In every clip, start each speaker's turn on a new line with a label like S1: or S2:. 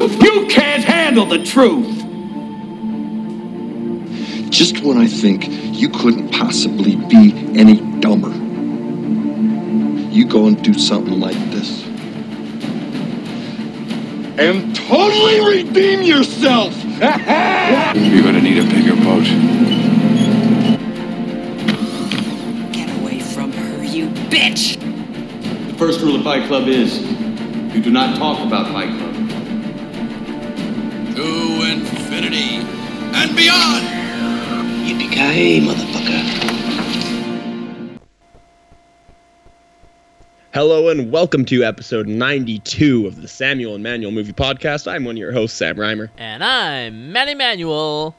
S1: You can't handle the truth.
S2: Just when I think you couldn't possibly be any dumber, you go and do something like this. And totally redeem yourself!
S3: You're gonna need a bigger boat.
S4: Get away from her, you bitch!
S5: The first rule of Fight Club is you do not talk about Fight Club.
S6: Infinity and beyond!
S7: Yippee-ki-yay, motherfucker.
S8: Hello and welcome to episode 92 of the Samuel and Manuel Movie Podcast. I'm one of your hosts, Sam Reimer.
S9: And I'm Manny Manuel.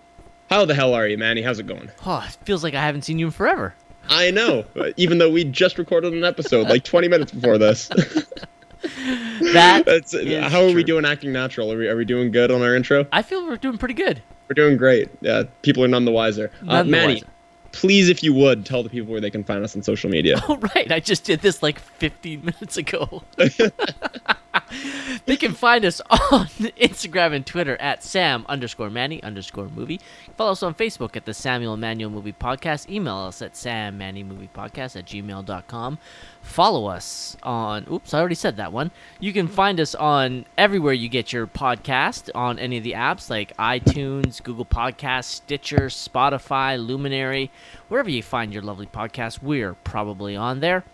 S8: How the hell are you, Manny? How's it going?
S9: Oh, it feels like I haven't seen you in forever.
S8: I know, even though we just recorded an episode like 20 minutes before this.
S9: That
S8: That's, how are we doing acting natural? Are we, are we doing good on our intro?
S9: I feel we're doing pretty good.
S8: We're doing great. Yeah, people are none the wiser. Uh,
S9: the
S8: Manny,
S9: wiser.
S8: please, if you would, tell the people where they can find us on social media.
S9: Oh, right. I just did this like 15 minutes ago. they can find us on Instagram and Twitter at Sam underscore Manny underscore movie. Follow us on Facebook at the Samuel and Manuel Movie Podcast. Email us at Sam Manny Movie Podcast at gmail.com. Follow us on, oops, I already said that one. You can find us on everywhere you get your podcast, on any of the apps like iTunes, Google Podcasts, Stitcher, Spotify, Luminary, wherever you find your lovely podcast, we're probably on there.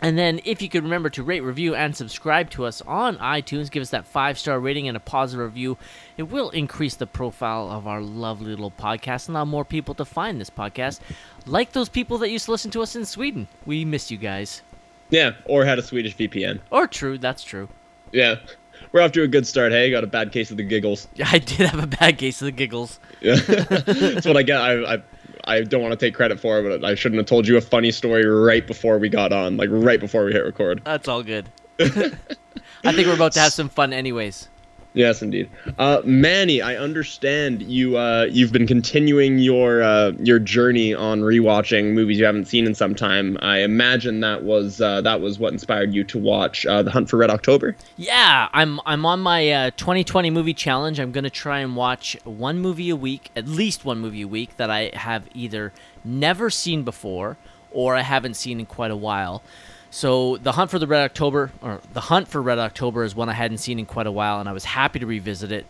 S9: And then, if you could remember to rate, review, and subscribe to us on iTunes, give us that five star rating and a positive review. It will increase the profile of our lovely little podcast and allow more people to find this podcast, like those people that used to listen to us in Sweden. We miss you guys.
S8: Yeah, or had a Swedish VPN.
S9: Or true, that's true.
S8: Yeah, we're off to a good start. Hey, got a bad case of the giggles.
S9: Yeah, I did have a bad case of the giggles.
S8: Yeah, that's what I get. I, I I don't want to take credit for it, but I shouldn't have told you a funny story right before we got on, like right before we hit record.
S9: That's all good. I think we're about to have some fun, anyways.
S8: Yes, indeed. Uh, Manny, I understand you. Uh, you've been continuing your uh, your journey on rewatching movies you haven't seen in some time. I imagine that was uh, that was what inspired you to watch uh, The Hunt for Red October.
S9: Yeah, I'm I'm on my uh, 2020 movie challenge. I'm gonna try and watch one movie a week, at least one movie a week that I have either never seen before or I haven't seen in quite a while. So the hunt for the Red October, or the hunt for Red October, is one I hadn't seen in quite a while, and I was happy to revisit it.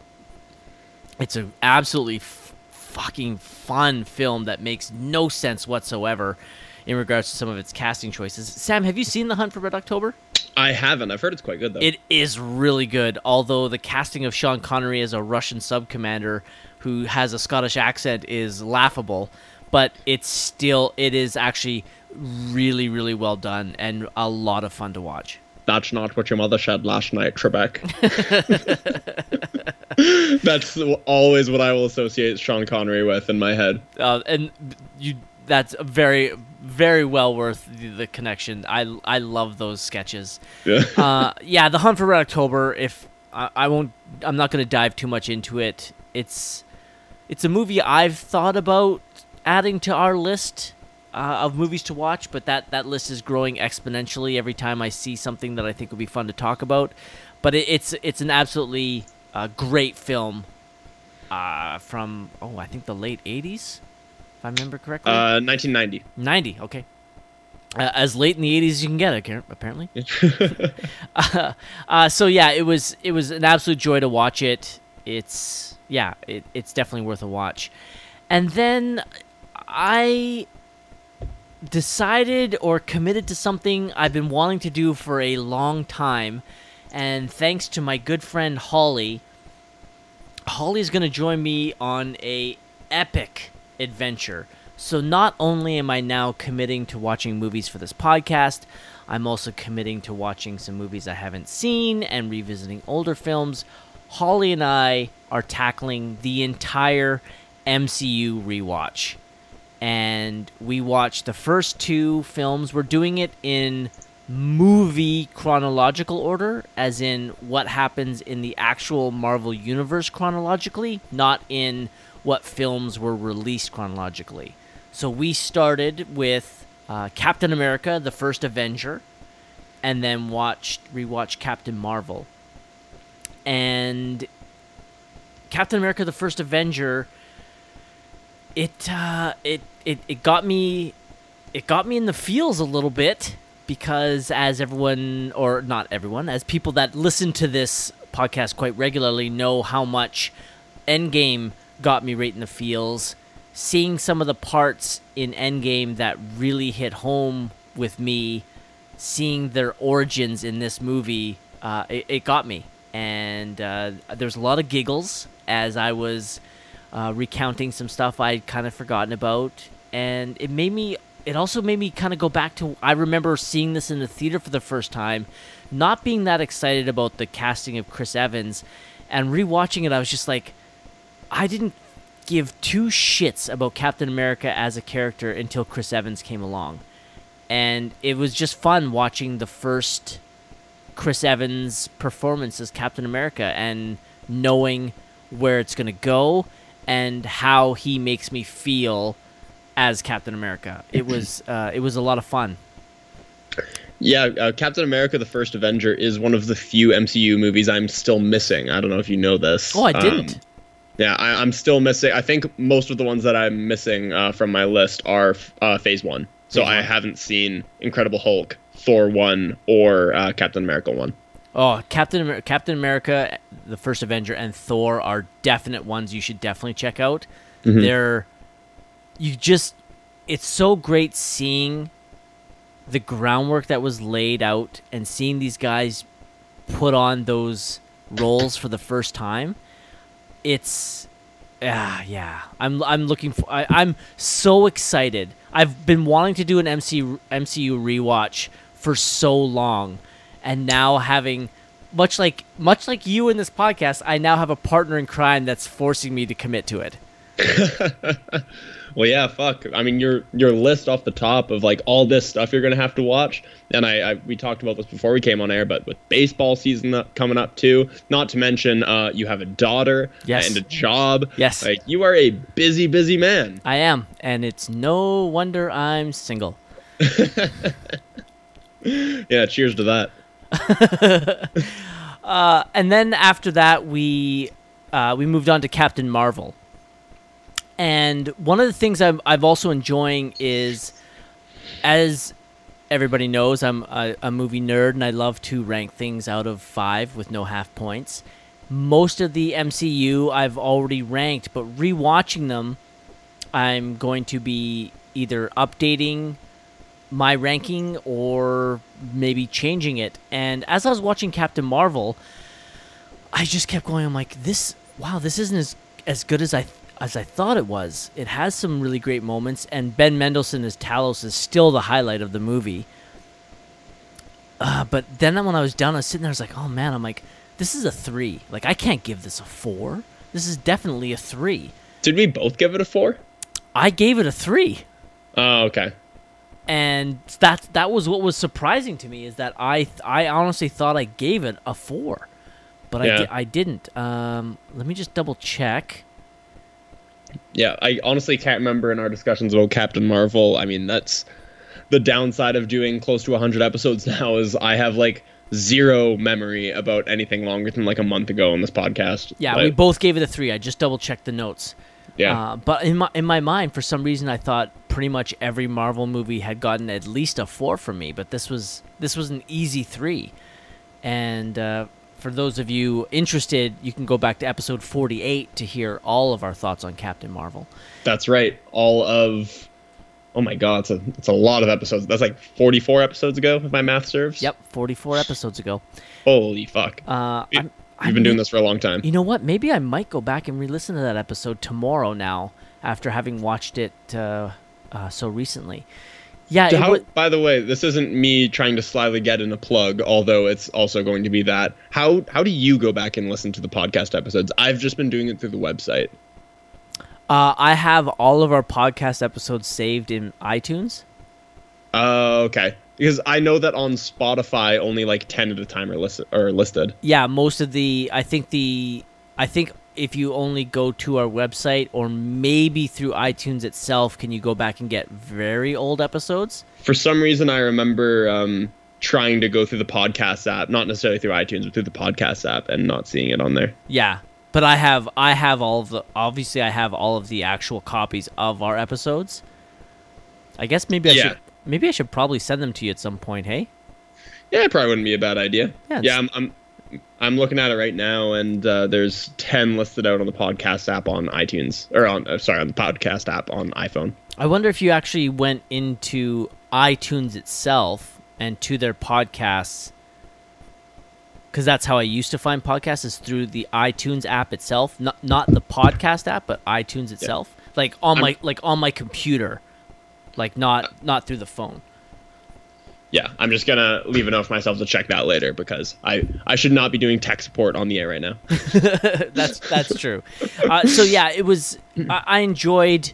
S9: It's an absolutely f- fucking fun film that makes no sense whatsoever in regards to some of its casting choices. Sam, have you seen the Hunt for Red October?
S8: I haven't. I've heard it's quite good though.
S9: It is really good, although the casting of Sean Connery as a Russian sub commander who has a Scottish accent is laughable, but it's still it is actually really really well done and a lot of fun to watch.
S8: That's not what your mother said last night, Trebek. That's always what I will associate Sean Connery with in my head.
S9: Uh, and you that's very very well worth the, the connection. I I love those sketches.
S8: Yeah.
S9: uh, yeah, the Hunt for Red October. If I, I won't, I'm not going to dive too much into it. It's it's a movie I've thought about adding to our list uh, of movies to watch, but that that list is growing exponentially every time I see something that I think would be fun to talk about. But it, it's it's an absolutely uh, great film uh, from oh I think the late '80s, if I remember correctly.
S8: Uh, 1990.
S9: 90, okay. Uh, as late in the 80s as you can get, appar- apparently. uh, uh, so yeah, it was it was an absolute joy to watch it. It's yeah, it, it's definitely worth a watch. And then I decided or committed to something I've been wanting to do for a long time, and thanks to my good friend Holly, Holly's going to join me on a epic adventure. So not only am I now committing to watching movies for this podcast, I'm also committing to watching some movies I haven't seen and revisiting older films. Holly and I are tackling the entire MCU rewatch. And we watched the first two films. We're doing it in movie chronological order, as in what happens in the actual Marvel Universe chronologically, not in what films were released chronologically. So we started with uh, Captain America, the first Avenger, and then watched rewatched Captain Marvel. And Captain America: The First Avenger. It uh, it it it got me, it got me in the feels a little bit because as everyone or not everyone, as people that listen to this podcast quite regularly know how much Endgame got me right in the feels. Seeing some of the parts in Endgame that really hit home with me, seeing their origins in this movie, uh, it, it got me. And uh, there's a lot of giggles as I was uh, recounting some stuff I'd kind of forgotten about. And it made me, it also made me kind of go back to, I remember seeing this in the theater for the first time, not being that excited about the casting of Chris Evans. And rewatching it, I was just like, I didn't give two shits about Captain America as a character until Chris Evans came along. And it was just fun watching the first Chris Evans performance as Captain America and knowing where it's going to go and how he makes me feel as Captain America. It was uh, it was a lot of fun.
S8: Yeah, uh, Captain America: The First Avenger is one of the few MCU movies I'm still missing. I don't know if you know this.
S9: Oh, I didn't.
S8: Um, yeah, I, am still missing. I think most of the ones that I'm missing uh, from my list are uh, Phase One. So
S9: Phase
S8: I
S9: one.
S8: haven't seen Incredible Hulk, Thor One, or uh, Captain America One.
S9: Oh, Captain Amer- Captain America, the First Avenger, and Thor are definite ones you should definitely check out. They're you just it's so great seeing the groundwork that was laid out and seeing these guys put on those roles for the first time. It's ah yeah. I'm I'm looking for I, I'm so excited. I've been wanting to do an MC, MCU rewatch for so long and now having much like much like you in this podcast, I now have a partner in crime that's forcing me to commit to it.
S8: Well, yeah, fuck. I mean, your your list off the top of like all this stuff you're gonna have to watch, and I, I we talked about this before we came on air, but with baseball season up, coming up too, not to mention uh, you have a daughter
S9: Yes.
S8: and a job.
S9: Yes.
S8: like you are a busy, busy man.
S9: I am, and it's no wonder I'm single.
S8: Yeah, cheers to that.
S9: and then after that, we uh, we moved on to Captain Marvel. And one of the things I'm I've also enjoying is, as everybody knows, I'm a, a movie nerd and I love to rank things out of five with no half points. Most of the MCU I've already ranked, but rewatching them, I'm going to be either updating my ranking or maybe changing it. And as I was watching Captain Marvel, I just kept going. I'm like, this. Wow, this isn't as as good as I as I thought it was. It has some really great moments, and Ben Mendelsohn as Talos is still the highlight of the movie. Uh, but then when I was done, I was sitting there. I was like, oh man, I'm like, this is a three. Like I can't give this a four. This is definitely a three.
S8: Did we both give it a four?
S9: I gave it a three.
S8: Oh, okay.
S9: And that that was what was surprising to me is that I I honestly thought I gave it a four, but I, di- I didn't. Um, let me just double check.
S8: Yeah, I honestly can't remember in our discussions about Captain Marvel. I mean, that's the downside of doing close to 100 episodes now is I have like zero memory about anything longer than like a month ago on this podcast.
S9: Yeah,
S8: But,
S9: we both gave it a three. I just double checked the notes.
S8: Yeah.
S9: Uh, but in my in my mind, for some reason, I thought pretty much every Marvel movie had gotten at least a four from me. But this was this was an easy three. And uh, for those of you interested, you can go back to episode forty eight to hear all of our thoughts on Captain Marvel.
S8: That's right. All of Oh my god, it's a it's a lot of episodes. That's like 44 episodes ago if my math serves.
S9: Yep, forty four episodes ago.
S8: Holy fuck.
S9: Uh, I'm,
S8: You've been doing this for a long time.
S9: You know what? Maybe I might go back and re-listen to that episode tomorrow. Now, after having watched it uh, uh, so recently. Yeah,
S8: So how, by the way, this isn't me trying to slyly get in a plug, although it's also going to be that. How how do you go back and listen to the podcast episodes? I've just been doing it through the website.
S9: uh, I have all of our podcast episodes saved in iTunes.
S8: Uh, okay. Because I know that on Spotify, only like ten at a time are, list- are listed.
S9: Yeah, most of the. I think the. I think if you only go to our website or maybe through iTunes itself, can you go back and get very old episodes?
S8: For some reason, I remember um, trying to go through the podcast app, not necessarily through iTunes, but through the podcast app, and not seeing it on there.
S9: Yeah, but I have I have all of the obviously I have all of the actual copies of our episodes. I guess maybe I
S8: Yeah.
S9: should maybe I should probably send them to you at some point. Hey.
S8: Yeah, it probably wouldn't be a bad idea.
S9: Yeah,
S8: Yeah, I'm, I'm I'm looking at it right now, and uh, there's ten listed out on the podcast app on iTunes, or on uh, sorry, on the podcast app on iPhone.
S9: I wonder if you actually went into iTunes itself and to their podcasts, because that's how I used to find podcasts is through the iTunes app itself, not not the podcast app, but iTunes itself, like on
S8: I'm-
S9: my like on my computer, like not not through the phone.
S8: Yeah, I'm just gonna leave a note for myself to check that later because I I should not be doing tech support on the air right now.
S9: that's that's true. Uh, so yeah, it was. I, I enjoyed.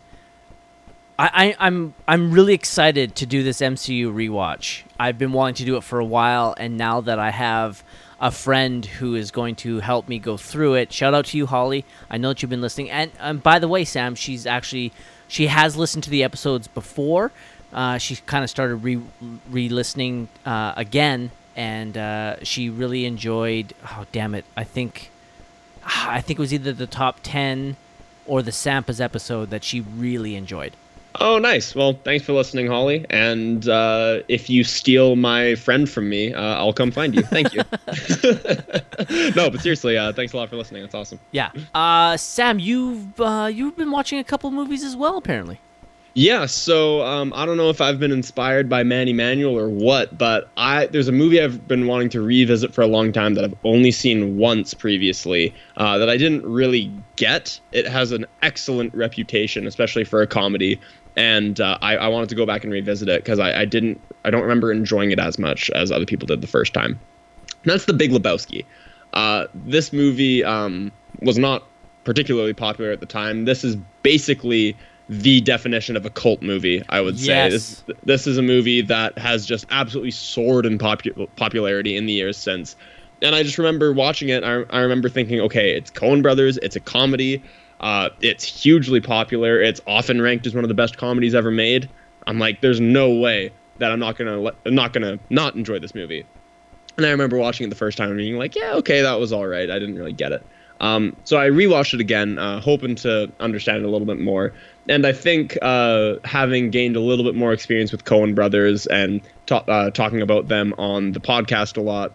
S9: I, I I'm I'm really excited to do this MCU rewatch. I've been wanting to do it for a while, and now that I have a friend who is going to help me go through it, shout out to you, Holly. I know that you've been listening, and um, by the way, Sam, she's actually she has listened to the episodes before. Uh, she kind of started re re-listening uh, again, and uh, she really enjoyed. Oh damn it! I think I think it was either the top 10 or the Sampas episode that she really enjoyed.
S8: Oh, nice. Well, thanks for listening, Holly. And uh, if you steal my friend from me, uh, I'll come find you. Thank you. no, but seriously, uh, thanks a lot for listening. That's awesome.
S9: Yeah. Uh, Sam, you've uh, you've been watching a couple movies as well, apparently.
S8: Yeah, so um, I don't know if I've been inspired by Manny Manuel or what, but I there's a movie I've been wanting to revisit for a long time that I've only seen once previously uh, that I didn't really get. It has an excellent reputation, especially for a comedy, and uh, I, I wanted to go back and revisit it because I, I didn't I don't remember enjoying it as much as other people did the first time. And that's The Big Lebowski. Uh, this movie um, was not particularly popular at the time. This is basically the definition of a cult movie, I would say.
S9: Yes.
S8: This, this is a movie that has just absolutely soared in popu- popularity in the years since. And I just remember watching it. I, I remember thinking, okay, it's Coen Brothers, it's a comedy, uh, it's hugely popular, it's often ranked as one of the best comedies ever made. I'm like, there's no way that I'm not gonna I'm not gonna not enjoy this movie. And I remember watching it the first time and being like, yeah, okay, that was all right. I didn't really get it. Um, so I rewatched it again, uh, hoping to understand it a little bit more. And I think uh, having gained a little bit more experience with Coen Brothers and ta- uh, talking about them on the podcast a lot,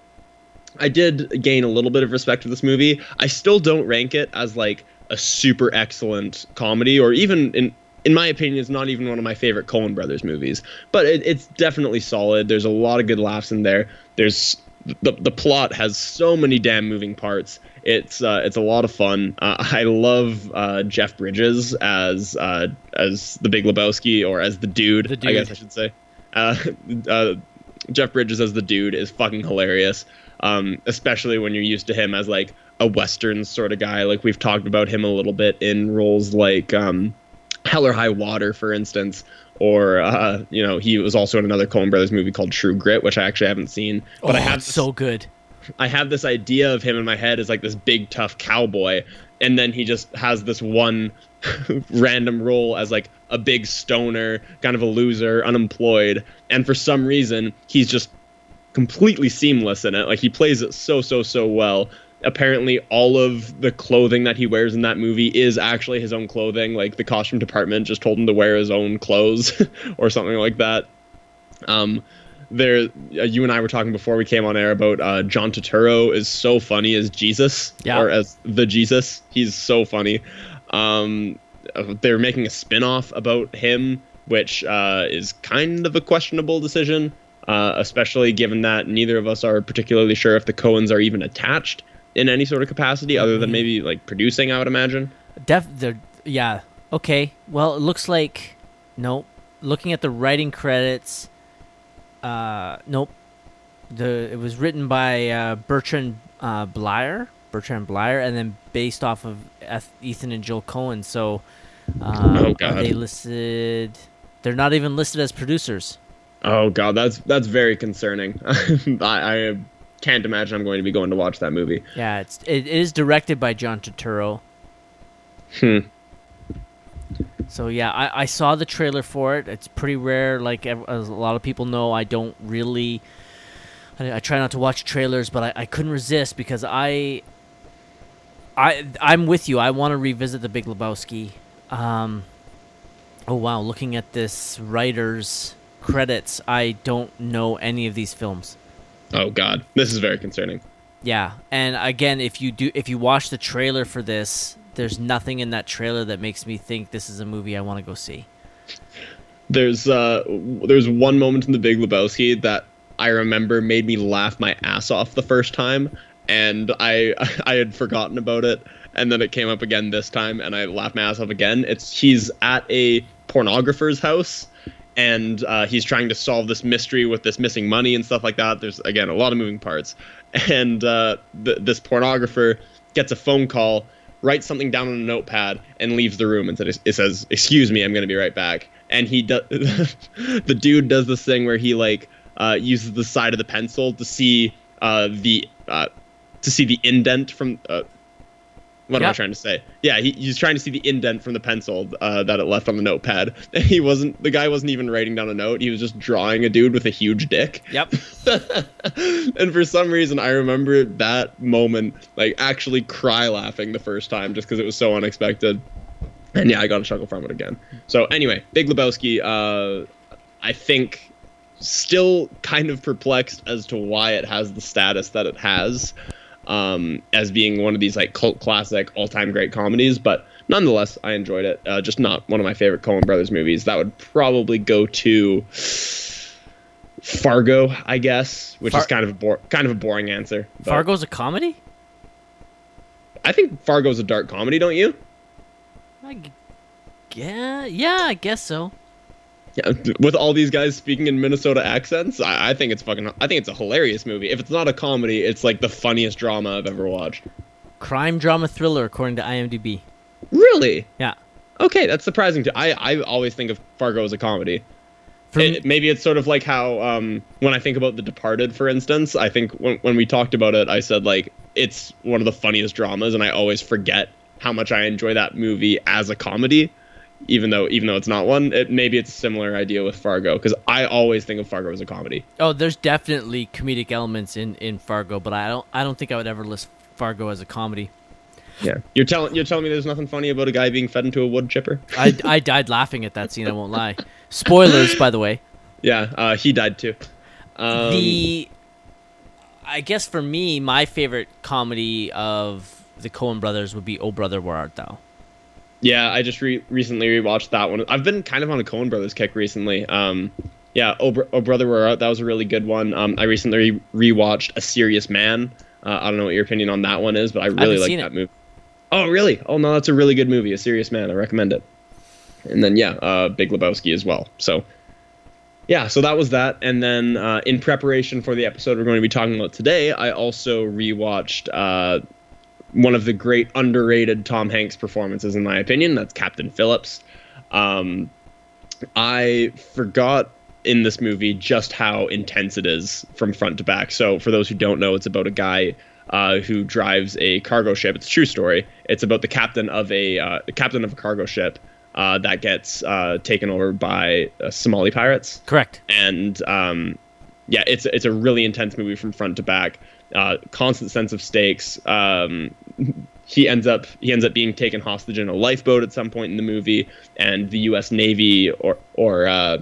S8: I did gain a little bit of respect for this movie. I still don't rank it as like a super excellent comedy, or even in in my opinion, it's not even one of my favorite Coen Brothers movies. But it, it's definitely solid. There's a lot of good laughs in there. There's the the plot has so many damn moving parts. It's uh, it's a lot of fun. Uh, I love uh, Jeff Bridges as uh, as the Big Lebowski or as the dude.
S9: The dude.
S8: I guess. I should say. Uh, uh, Jeff Bridges as the dude is fucking hilarious. Um, especially when you're used to him as like a western sort of guy. Like we've talked about him a little bit in roles like um, Hell or High Water, for instance, or uh, you know he was also in another Coen Brothers movie called True Grit, which I actually haven't seen. But I
S9: oh,
S8: have this,
S9: so good.
S8: I have this idea of him in my head as like this big tough cowboy, and then he just has this one random role as like a big stoner, kind of a loser, unemployed, and for some reason he's just completely seamless in it. Like he plays it so so so well. Apparently, all of the clothing that he wears in that movie is actually his own clothing. Like the costume department just told him to wear his own clothes or something like that. Um, there, uh, you and I were talking before we came on air about uh, John Turturro is so funny as Jesus
S9: Yeah.
S8: or as the Jesus. He's so funny. Um, they're making a spin-off about him, which uh, is kind of a questionable decision, uh, especially given that neither of us are particularly sure if the Coens are even attached in any sort of capacity, other than maybe like producing. I would imagine.
S9: Def, yeah. Okay. Well, it looks like nope. Looking at the writing credits, uh, nope. The it was written by uh, Bertrand uh, Blier, Bertrand Blier, and then based off of Eth- Ethan and Joel Coen. So, uh,
S8: Oh,
S9: are they listed? They're not even listed as producers.
S8: Oh god, that's that's very concerning. I, I can't imagine I'm going to be going to watch that movie.
S9: Yeah, it's it is directed by John Turturro.
S8: Hmm.
S9: So yeah, I, I saw the trailer for it. It's pretty rare. Like as a lot of people know, I don't really. I, I try not to watch trailers, but I, I couldn't resist because I. I I'm with you. I want to revisit the Big Lebowski. Um, oh wow, looking at this writer's credits, I don't know any of these films.
S8: Oh God, this is very concerning.
S9: Yeah, and again, if you do, if you watch the trailer for this, there's nothing in that trailer that makes me think this is a movie I want to go see.
S8: There's uh, there's one moment in the Big Lebowski that I remember made me laugh my ass off the first time, and I I had forgotten about it, and then it came up again this time, and I laughed my ass off again. It's he's at a pornographer's house, and uh, he's trying to solve this mystery with this missing money and stuff like that. There's again a lot of moving parts, and uh, th- this pornographer gets a phone call, writes something down on a notepad, and leaves the room. And says, it says, "Excuse me, I'm going to be right back." And he does. the dude does this thing where he like uh, uses the side of the pencil to see uh, the uh, to see the indent from. What am I trying to say? Yeah, he, he's trying to see the indent from the pencil uh, that it left on the notepad. He wasn't. The guy wasn't even writing down a note. He was just drawing a dude with a huge dick.
S9: Yep.
S8: and for some reason, I remember that moment, like actually cry laughing the first time, just because it was so unexpected. And yeah, I got a chuckle from it again. So anyway, Big Lebowski. Uh, I think still kind of perplexed as to why it has the status that it has, um, as being one of these like cult classic, all time great comedies. But nonetheless, I enjoyed it. Uh, just not one of my favorite Coen Brothers movies. That would probably go to Fargo, I guess, which
S9: Far-
S8: is kind of a bor- kind of a boring answer. but
S9: Fargo's a comedy.
S8: I think Fargo's a dark comedy, don't you?
S9: I yeah, yeah, I guess so.
S8: Yeah, with all these guys speaking in Minnesota accents, I, I think it's fucking. I think it's a hilarious movie. If it's not a comedy, it's like the funniest drama I've ever watched.
S9: Crime drama thriller, according to IMDb.
S8: Really?
S9: Yeah.
S8: Okay, that's surprising. To I I always think of Fargo as a comedy. It- maybe it's sort of like how um, when I think about The Departed, for instance, I think when when we talked about it, I said like it's one of the funniest dramas, and I always forget how much I enjoy that movie as a comedy, even though even though it's not one. It, maybe it's a similar idea with Fargo because I always think of Fargo as a comedy.
S9: oh, there's definitely comedic elements in in Fargo, but I don't I don't think I would ever list Fargo as a comedy.
S8: Yeah, you're telling you're telling me there's nothing funny about a guy being fed into a wood chipper.
S9: I I died laughing at that scene. I won't lie. Spoilers, by the way.
S8: Yeah, uh, he died too. Um,
S9: the I guess for me, my favorite comedy of the Coen brothers would be Oh Brother Where Art Thou.
S8: Yeah, I just re- recently rewatched that one. I've been kind of on a Coen Brothers kick recently. Um, yeah, oh, Br- oh brother, where art? That was a really good one. Um, I recently re- rewatched A Serious Man. Uh, I don't know what your opinion on that one is, but I really like that
S9: it.
S8: movie. Oh, really? Oh no, that's a really good movie. A Serious Man. I recommend it. And then yeah, uh, Big Lebowski as well. So yeah, so that was that. And then uh, in preparation for the episode we're going to be talking about today, I also rewatched uh, one of the great underrated Tom Hanks performances, in my opinion. That's Captain Phillips. Um, I forgot in this movie just how intense it is from front to back. So, for those who don't know, it's about a guy uh, who drives a cargo ship. It's a true story. It's about the captain of a uh, captain of a cargo ship uh, that gets uh, taken over by uh, Somali pirates
S9: Correct.
S8: and um, yeah, it's it's a really intense movie from front to back. Uh, constant sense of stakes. Um, he ends up he ends up being taken hostage in a lifeboat at some point in the movie, and the U.S. Navy or or uh,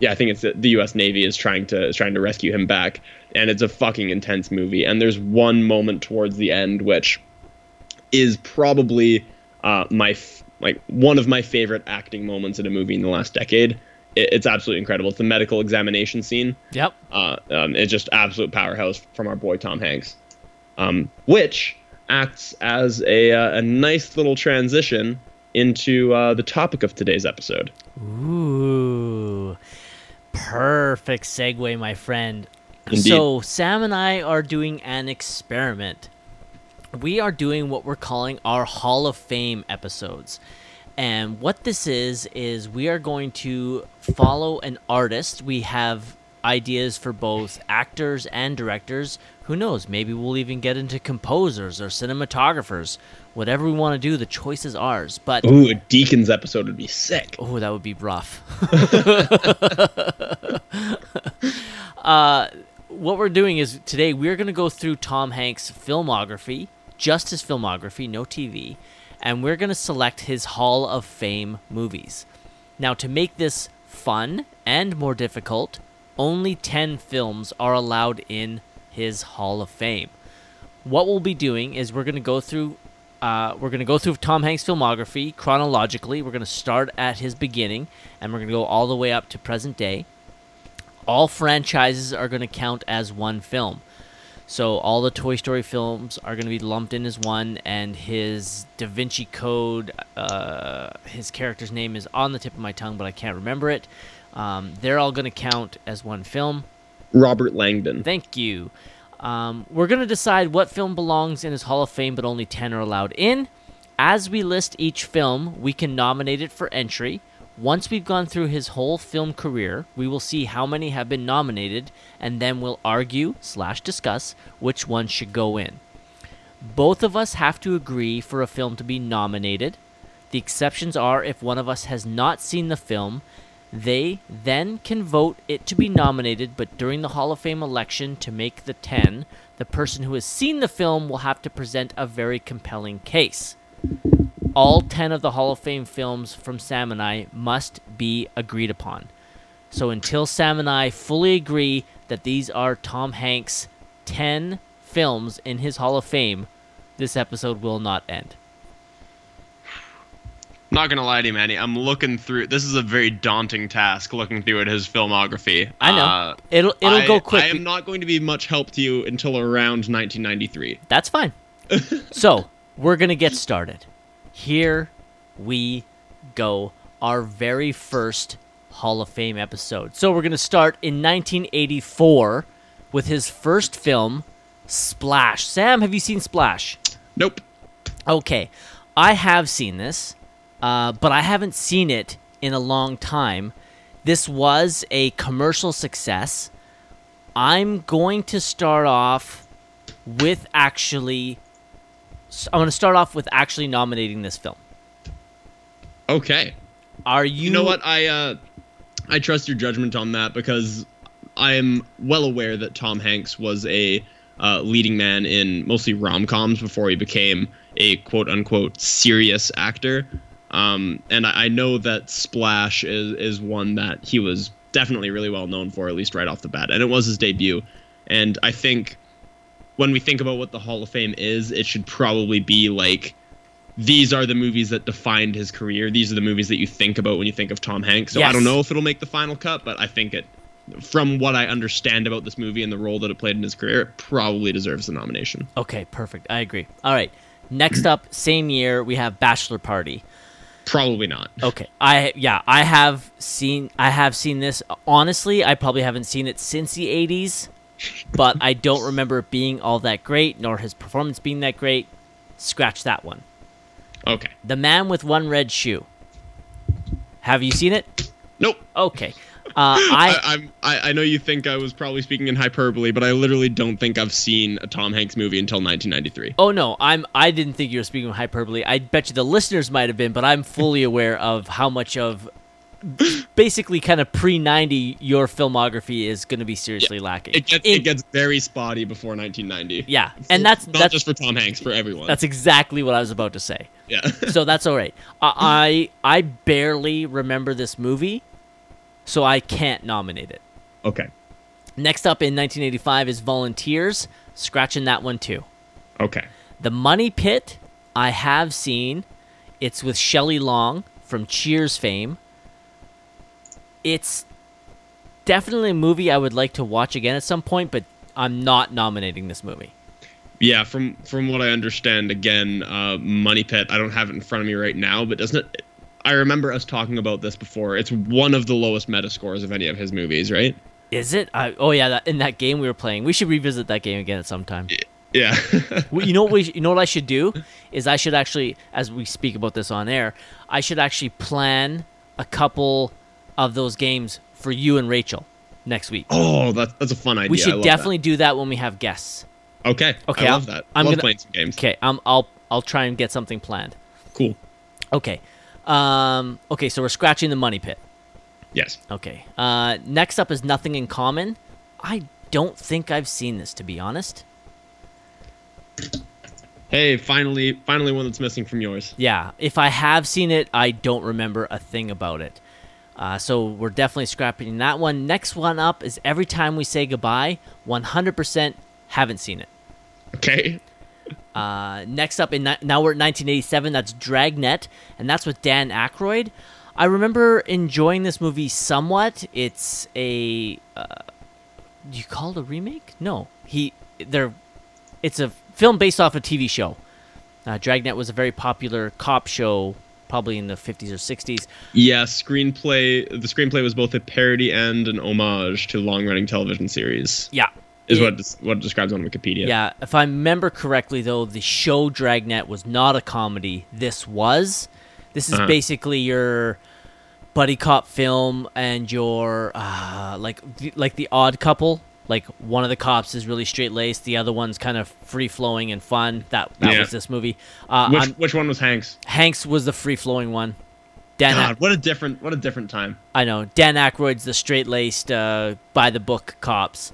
S8: yeah, I think it's the U.S. Navy is trying to is trying to rescue him back, and it's a fucking intense movie. And there's one moment towards the end which is probably uh, my f- like one of my favorite acting moments in a movie in the last decade. It, it's absolutely incredible. It's the medical examination scene.
S9: Yep.
S8: Uh, um, it's just absolute powerhouse from our boy Tom Hanks, um, which acts as a, uh, a nice little transition into uh, the topic of today's episode.
S9: Ooh. Perfect segue, my friend.
S8: Indeed.
S9: So, Sam and I are doing an experiment. We are doing what we're calling our Hall of Fame episodes. And what this is, is we are going to follow an artist. We have ideas for both actors and directors. Who knows? Maybe we'll even get into composers or cinematographers. Whatever we want to do, the choice is ours. But
S8: Ooh, a Deacons episode would be sick.
S9: Oh, that would be rough. uh, what we're doing is today we're going to go through Tom Hanks' filmography just his filmography, no TV, and we're going to select his Hall of Fame movies. Now, to make this fun and more difficult, only 10 films are allowed in his Hall of Fame. What we'll be doing is we're going to go through uh, we're going to go through Tom Hanks' filmography chronologically. We're going to start at his beginning, and we're going to go all the way up to present day. All franchises are going to count as one film. So all the Toy Story films are going to be lumped in as one, and his Da Vinci Code, uh, his character's name is on the tip of my tongue, but I can't remember it. Um, they're all going to count as one film.
S8: Robert Langdon.
S9: Thank you. Um, we're going to decide what film belongs in his Hall of Fame, but only 10 are allowed in. As we list each film, we can nominate it for entry. Once we've gone through his whole film career, we will see how many have been nominated, and then we'll argue slash discuss which one should go in. Both of us have to agree for a film to be nominated. The exceptions are if one of us has not seen the film, they then can vote it to be nominated, but during the Hall of Fame election to make the 10, the person who has seen the film will have to present a very compelling case. All 10 of the Hall of Fame films from Sam and I must be agreed upon. So until Sam and I fully agree that these are Tom Hanks' 10 films in his Hall of Fame, this episode will not end.
S8: Not gonna lie to you, Manny. I'm looking through. This is a very daunting task, looking through at his filmography.
S9: I know.
S8: Uh,
S9: it'll it'll
S8: I-
S9: go quick.
S8: I am not going to be much help to you until around 1993.
S9: That's fine. so, we're going to get started. Here we go. Our very first Hall of Fame episode. So, we're going to start in 1984 with his first film, Splash. Sam, have you seen Splash?
S8: Nope.
S9: Okay, I have seen this, uh, but I haven't seen it in a long time. This was a commercial success. I'm going to start off with actually. I'm going to start off with actually nominating this film.
S8: Okay.
S9: Are you?
S8: You know what? I uh, I trust your judgment on that because I am well aware that Tom Hanks was a uh, leading man in mostly rom coms before he became a quote unquote serious actor. Um, and I, I know that Splash is is one that he was definitely really well known for, at least right off the bat, and it was his debut. And I think when we think about what the Hall of Fame is, it should probably be like these are the movies that defined his career. These are the movies that you think about when you think of Tom Hanks. So I don't know if it'll make the final cut, but I think it, from what I understand about this movie and the role that it played in his career, it probably deserves the nomination.
S9: Okay, perfect. I agree. All right. Next up, same year, we have Bachelor Party.
S8: Probably not.
S9: Okay. I yeah, I have seen I have seen this. Honestly, I probably haven't seen it since the 80s, but I don't remember it being all that great nor his performance being that great. Scratch that one.
S8: Okay.
S9: The Man with One Red Shoe. Have you seen it?
S8: Nope.
S9: Okay. Uh, I,
S8: I, I'm, I, I know you think I was probably speaking in hyperbole, but I literally don't think I've seen a Tom Hanks movie until 1993.
S9: Oh no, I'm I didn't think you were speaking hyperbole. I bet you the listeners might have been, but I'm fully aware of how much of basically kind of pre 90 your filmography is going to be seriously lacking.
S8: It gets, it gets very spotty before 1990.
S9: yeah, and that's
S8: not
S9: that's
S8: just for Tom Hanks, for everyone.
S9: that's exactly what I was about to say.
S8: yeah.
S9: So that's all right. I I I barely remember this movie, so I can't nominate it.
S8: okay.
S9: Next up in 1985 is Volunteers, scratching that one too.
S8: Okay.
S9: The Money Pit, I have seen. It's with Shelley Long from Cheers fame. It's definitely a movie I would like to watch again at some point, but I'm not nominating this movie.
S8: Yeah, from from what I understand, again, uh, Money Pit. I don't have it in front of me right now, but doesn't it? I remember us talking about this before. It's one of the lowest meta scores of any of his movies, right?
S9: Is it? I, oh yeah, that, in that game we were playing. We should revisit that game again at some time.
S8: Yeah.
S9: You know what? We, you know what I should do is I should actually, as we speak about this on air, I should actually plan a couple of those games for you and Rachel next week.
S8: oh, that's that's a fun idea.
S9: we should definitely do that when we have guests.
S8: Okay.
S9: Okay,
S8: I love that.
S9: I'm
S8: love
S9: gonna-
S8: playing some games.
S9: Okay, um, I'll I'll try and get something planned.
S8: Cool.
S9: Okay, um, okay, so we're scratching the money pit.
S8: Yes.
S9: Okay, uh, next up is nothing in common. I don't think I've seen this to be honest.
S8: Hey, finally, finally one that's missing from yours.
S9: Yeah, if I have seen it, I don't remember a thing about it. Uh, so we're definitely scrapping that one. Next one up is Every Time We Say Goodbye. 100% haven't seen it.
S8: Okay.
S9: Uh, next up, in ni- now we're at 1987. That's Dragnet, and that's with Dan Aykroyd. I remember enjoying this movie somewhat. It's a uh, do you call it a remake? No, he they're it's a film based off a TV show. Uh, Dragnet was a very popular cop show, probably in the 50s or 60s.
S8: Yeah, screenplay. The screenplay was both a parody and an homage to long-running television series.
S9: Yeah,
S8: Is
S9: It-
S8: what it, what it describes on Wikipedia.
S9: Yeah, if I remember correctly, though, the show Dragnet was not a comedy. This was. This is
S8: Uh-huh.
S9: basically your buddy cop film and your uh, like like the Odd Couple. Like one of the cops is really straight laced, the other one's kind of free flowing and fun. That that
S8: Yeah.
S9: was this movie. Uh,
S8: Which which one was Hanks?
S9: Hanks was the free flowing one. Dan,
S8: God, what a different what a different time.
S9: I know Dan Aykroyd's the straight laced, uh, by the book cops,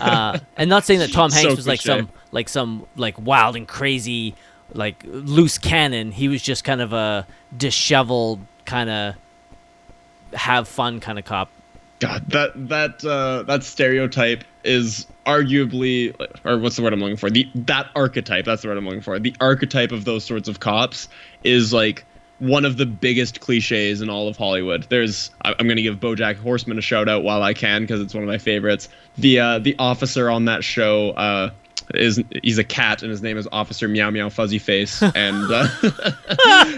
S9: uh, and not saying that Tom Hanks
S8: So
S9: was like
S8: cliche.
S9: some like some like wild and crazy, like loose cannon. He was just kind of a disheveled kind of have fun kind of cop.
S8: God, that that uh, that stereotype is arguably, or what's the word I'm looking for? The that archetype. That's the word I'm looking for. The archetype of those sorts of cops is like one of the biggest cliches in all of Hollywood. There's, I'm going to give BoJack Horseman a shout out while I can because it's one of my favorites. The uh, the officer on that show. Uh, is he's a cat and his name is Officer Meow Meow Fuzzy Face and uh,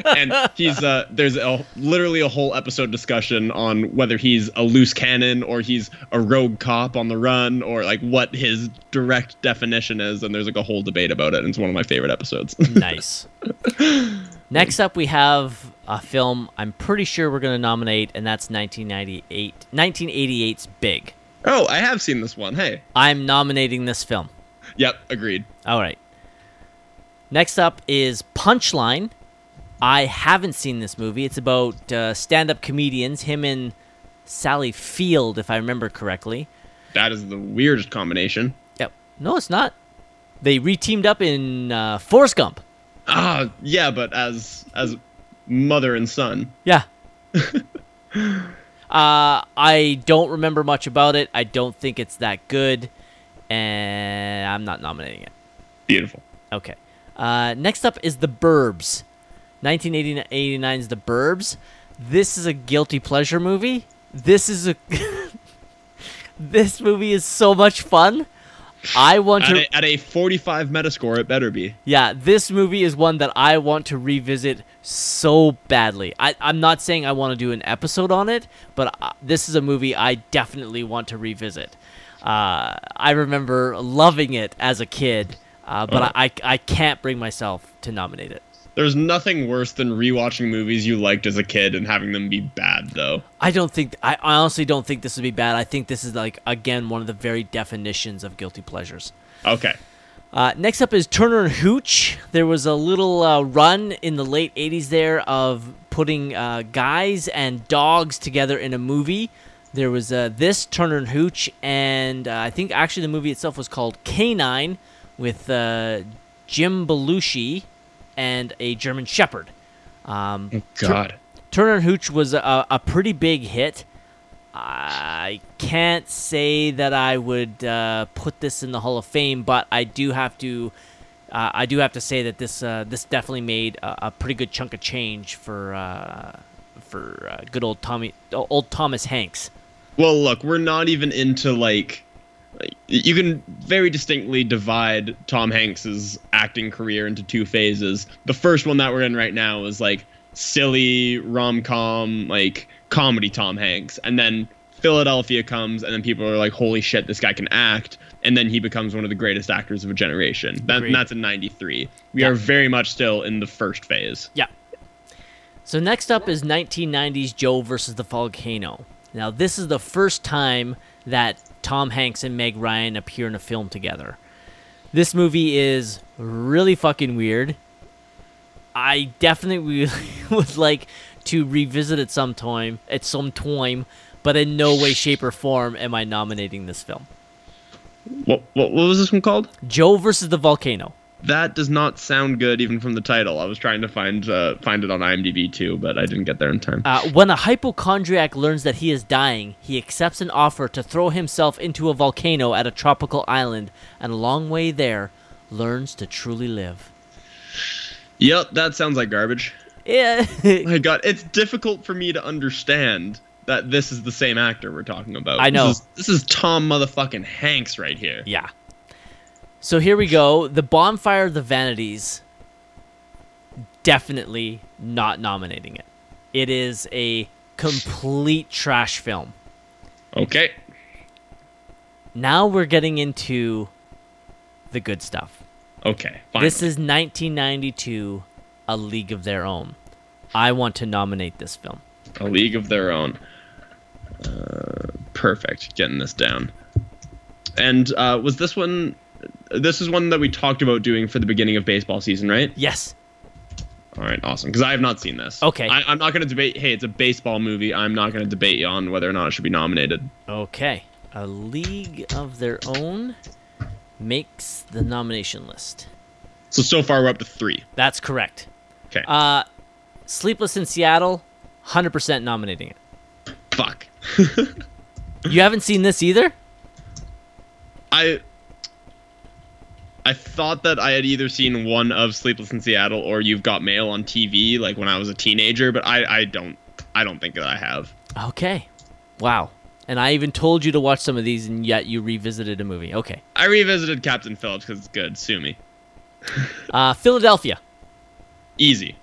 S8: and he's uh there's a literally a whole episode discussion on whether he's a loose cannon or he's a rogue cop on the run or like what his direct definition is and there's like a whole debate about it and it's one of my favorite episodes
S9: Nice. Next up, we have a film I'm pretty sure we're going to nominate, and that's 1998, 1988's Big.
S8: oh i have seen this one hey
S9: I'm nominating this film.
S8: Yep agreed
S9: All right. Next up is Punchline. I haven't seen this movie. It's about uh, stand-up comedians, him and Sally Field, if I remember correctly.
S8: that is the weirdest combination
S9: Yep. No, it's not. They re-teamed up in uh, Forrest Gump.
S8: ah yeah but as as mother and son
S9: Yeah. uh, I don't remember much about it. I don't think it's that good, and I'm not nominating it.
S8: beautiful
S9: Okay. Uh, next up is The Burbs. 1989's The Burbs. This is a guilty pleasure movie. This is a. this movie is so much fun. I want
S8: at
S9: to.
S8: a, at a 45 metascore it better be
S9: Yeah, this movie is one that I want to revisit so badly. I, I'm not saying I want to do an episode on it, but uh, this is a movie I definitely want to revisit. Uh, I remember loving it as a kid, uh, but
S8: Oh.
S9: I, I can't bring myself to nominate it.
S8: There's nothing worse than rewatching movies you liked as a kid and having them be bad, though.
S9: I don't think I I honestly don't think this would be bad. I think this is like again one of the very definitions of guilty pleasures.
S8: Okay.
S9: Uh, next up is Turner and Hooch. There was a little uh, run in the late 80s there of putting uh, guys and dogs together in a movie. There was uh, this, Turner and Hooch, and uh, I think actually the movie itself was called K-9 with uh, Jim Belushi and a German Shepherd. Um,
S8: God.
S9: Turner and Hooch was a, a pretty big hit. I can't say that I would uh, put this in the Hall of Fame, but I do have to. Uh, I do have to say that this uh, this definitely made a, a pretty good chunk of change for uh, for uh, good old Tommy old Thomas Hanks.
S8: Well, look, we're not even into like. You can very distinctly divide Tom Hanks's acting career into two phases. The first one that we're in right now is like silly rom com, like comedy Tom Hanks, and then Philadelphia comes, and then people are like, "Holy shit, this guy can act!" And then he becomes one of the greatest actors of a generation. That, that's in '93. We
S9: Yeah.
S8: are very much still in the first phase.
S9: Yeah. So next up is 1990's Joe versus the Volcano. Now this is the first time that Tom Hanks and Meg Ryan appear in a film together. This movie is really fucking weird. I definitely would like to revisit it sometime at some time, but in no way, shape, or form am I nominating this film.
S8: What, what, what was this one called?
S9: Joe versus the Volcano.
S8: That does not sound good even from the title. I was trying to find uh, find it on IMDb too, but I didn't get there in time.
S9: Uh, when a hypochondriac learns that he is dying, he accepts an offer to throw himself into a volcano at a tropical island, and a long way there, learns to truly live.
S8: Yep, that sounds like garbage.
S9: Yeah.
S8: My God, it's difficult for me to understand that this is the same actor we're talking about.
S9: I know.
S8: This is, this is Tom motherfucking Hanks right here.
S9: yeah. So here we go. The Bonfire of the Vanities. Definitely not nominating it. It is a complete trash film.
S8: Okay.
S9: Now we're getting into the good stuff.
S8: Okay. Fine.
S9: This is 1992, A League of Their Own. I want to nominate this film.
S8: A League of Their Own. Uh, perfect. Getting this down. And uh, was this one? This is one that we talked about doing for the beginning of baseball season, right?
S9: Yes.
S8: All right, awesome. Because I have not seen this.
S9: Okay.
S8: I, I'm not going to debate. Hey, it's a baseball movie. I'm not going to debate you on whether or not it should be nominated.
S9: Okay. A League of Their Own makes the nomination list.
S8: So so far we're up to three.
S9: That's correct.
S8: Okay.
S9: Uh, Sleepless in Seattle, 100% nominating it.
S8: Fuck.
S9: You haven't seen this either?
S8: I I thought that I had either seen one of Sleepless in Seattle or You've Got Mail on TV, like when I was a teenager, but I, I don't I don't think that I have.
S9: Okay. Wow. And I even told you to watch some of these, and yet you revisited a movie. Okay.
S8: I revisited Captain Phillips because it's good. Sue me.
S9: Uh, Philadelphia.
S8: Easy.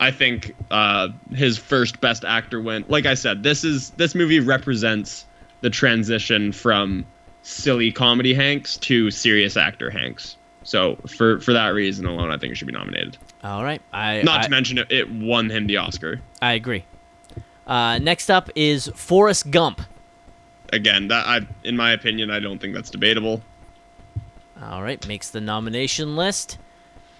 S8: I think uh, his first best actor went. Like I said, this is this movie represents the transition from silly comedy Hanks to serious actor Hanks. So for for that reason alone, I think it should be nominated.
S9: All right. I,
S8: Not
S9: I,
S8: to mention it, it won him the Oscar.
S9: I agree. Uh, next up is Forrest Gump.
S8: Again, that I, in my opinion, I don't think that's debatable.
S9: All right. Makes the nomination list.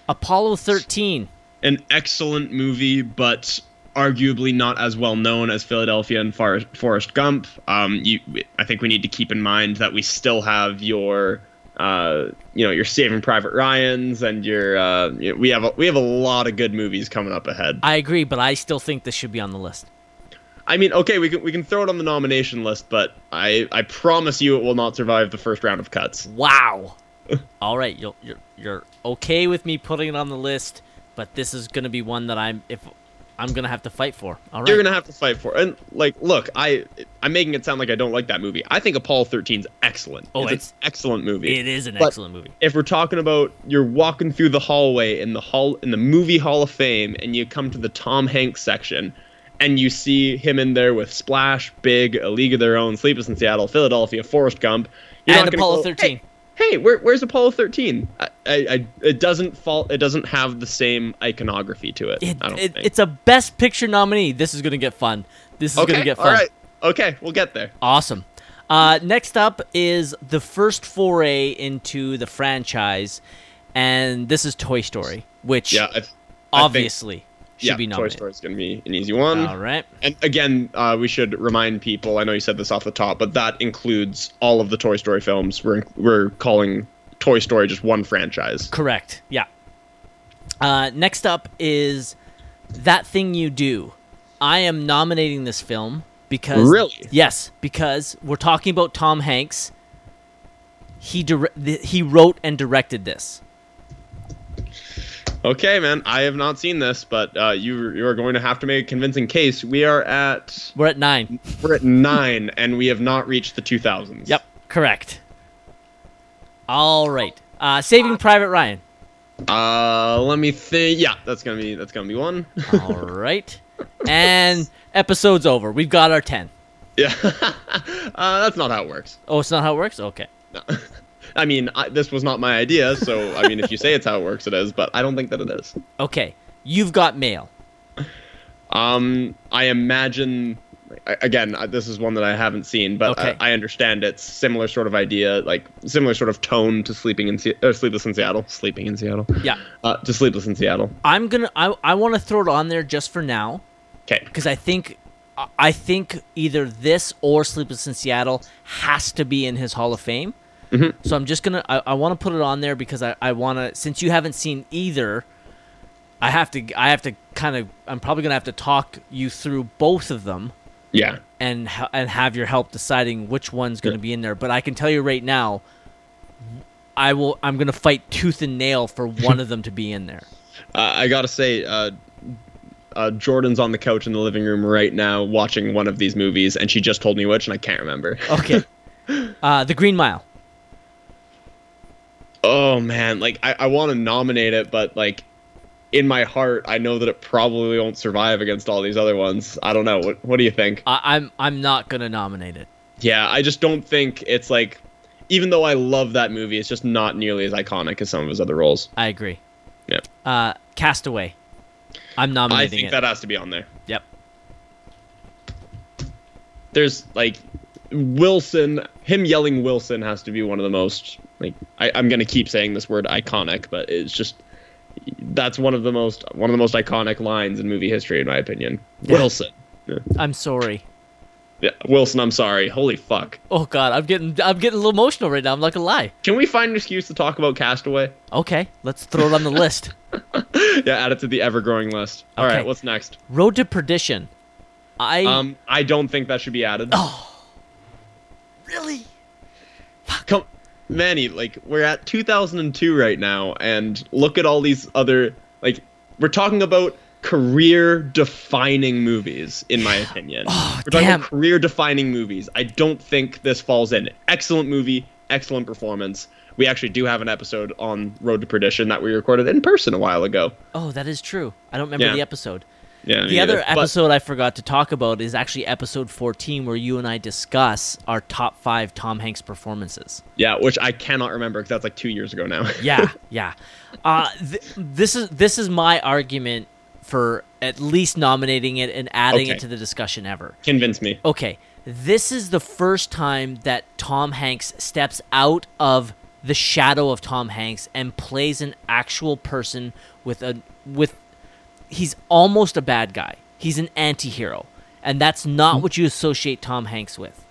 S9: Apollo 13.
S8: An excellent movie, but arguably not as well known as Philadelphia and Forrest, Forrest Gump. Um, you, I think we need to keep in mind that we still have your, uh, you know, your Saving Private Ryan's and your. Uh, we have a, we have a lot of good movies coming up ahead.
S9: I agree, but I still think this should be on the list.
S8: I mean, okay, we can we can throw it on the nomination list, but I I promise you it will not survive the first round of cuts.
S9: Wow. All right, you're, you're you're okay with me putting it on the list, but this is gonna be one that I'm if I'm gonna have to fight for. All right.
S8: You're gonna have to fight for. And like, look, I I'm making it sound like I don't like that movie. I think Apollo 13's excellent.
S9: Oh,
S8: it's,
S9: it's-
S8: an excellent movie.
S9: It is an
S8: But
S9: excellent movie.
S8: If we're talking about you're walking through the hallway in the hall in the movie Hall of Fame, and you come to the Tom Hanks section, and you see him in there with Splash, Big, A League of Their Own, Sleepless in Seattle, Philadelphia, Forrest Gump, you're
S9: And Apollo
S8: go,
S9: 13.
S8: Hey, hey, where, where's Apollo 13? I, I, I, it doesn't fall. It doesn't have the same iconography to it.
S9: It,
S8: I don't
S9: it-
S8: think.
S9: it's a best picture nominee. This is gonna get fun. This is
S8: okay.
S9: gonna get fun.
S8: All right. Okay, we'll get there.
S9: Awesome. Uh, next up is the first foray into the franchise, and this is Toy Story, which
S8: Yeah, I, I think-
S9: obviously should
S8: yeah,
S9: be
S8: Toy. Story is going to be an easy one.
S9: All right.
S8: And again, uh, we should remind people. I know you said this off the top, but that includes all of the Toy Story films. We're we're calling Toy Story just one franchise.
S9: Correct. Yeah. Uh, next up is that thing you do. I am nominating this film because
S8: Really?
S9: yes, because we're talking about Tom Hanks. He dire- th- he wrote and directed this.
S8: Okay, man. I have not seen this, but uh, you you are going to have to make a convincing case. We are at
S9: We're at nine.
S8: we're at nine, and we have not reached the two thousands.
S9: Yep, correct. All right. Uh, Saving Private Ryan.
S8: Uh, let me think. Yeah, that's gonna be that's gonna be one.
S9: All right. And episode's over. We've got our 10.
S8: yeah, uh, that's not how it works.
S9: Oh, it's not how it works? Okay. No.
S8: I mean, I, this was not my idea, so I mean, if you say it's how it works, it is. But I don't think that it is.
S9: Okay. You've got mail.
S8: Um, I imagine. Again, this is one that I haven't seen, but
S9: Okay.
S8: I, I understand it's similar sort of idea, like similar sort of tone to Sleeping in Se- Sleepless in Seattle, Sleeping in Seattle,
S9: Yeah.
S8: uh, to Sleepless in Seattle.
S9: I'm going to I I want to throw it on there just for now
S8: Okay,
S9: because I think I think either this or Sleepless in Seattle has to be in his Hall of Fame. So I'm just gonna I, I want to put it on there because I, I want to since you haven't seen either. I have to I have to kind of I'm probably gonna have to talk you through both of them
S8: Yeah.
S9: and ha- and have your help deciding which one's going to be in there. But I can tell you right now, I will. I'm going to fight tooth and nail for one of them to be in there.
S8: Uh, I gotta say, uh, uh, Jordan's on the couch in the living room right now watching one of these movies, and she just told me which, and I can't remember.
S9: Okay. uh, the Green Mile.
S8: oh man, like I, I want to nominate it, but like in my heart, I know that it probably won't survive against all these other ones. I don't know. What What do you think?
S9: I, I'm I'm not going to nominate it.
S8: Yeah, I just don't think it's like. Even though I love that movie, it's just not nearly as iconic as some of his other roles.
S9: I agree.
S8: Yeah.
S9: Uh, Castaway. I'm
S8: I think
S9: it.
S8: that has to be on there.
S9: Yep.
S8: there's like Wilson, him yelling Wilson has to be one of the most like I, I'm gonna keep saying this word iconic, but it's just that's one of the most one of the most iconic lines in movie history, in my opinion. Wilson, yeah.
S9: I'm sorry.
S8: yeah, Wilson. I'm sorry. Holy fuck.
S9: Oh God, I'm getting I'm getting a little emotional right now. I'm not gonna lie.
S8: Can we find an excuse to talk about Castaway?
S9: Okay, let's throw it on the list.
S8: yeah, add it to the ever-growing list. All right,
S9: Okay.
S8: what's next?
S9: Road to Perdition. I
S8: Um, I don't think that should be added.
S9: Oh, really Fuck.
S8: come manny like we're at 2002 right now and look at all these other like we're talking about career defining movies in my opinion oh, we're talking
S9: Oh, damn.
S8: about career defining movies i don't think this falls in excellent movie excellent performance we actually do have an episode on road to perdition that we recorded in person a while ago
S9: Oh, that is true. I don't remember
S8: Yeah.
S9: the episode.
S8: Yeah
S9: The other
S8: neither. But-
S9: episode I forgot to talk about is actually episode 14, where you and I discuss our top five Tom Hanks performances.
S8: yeah which i cannot remember because that's like two years ago now
S9: Yeah, yeah. Uh, th- this is this is my argument for at least nominating it and adding
S8: Okay.
S9: it to the discussion ever.
S8: convince me
S9: Okay, this is the first time that Tom Hanks steps out of the shadow of Tom Hanks and plays an actual person with a with he's almost a bad guy. He's an anti-hero. And that's not hmm. what you associate Tom Hanks with.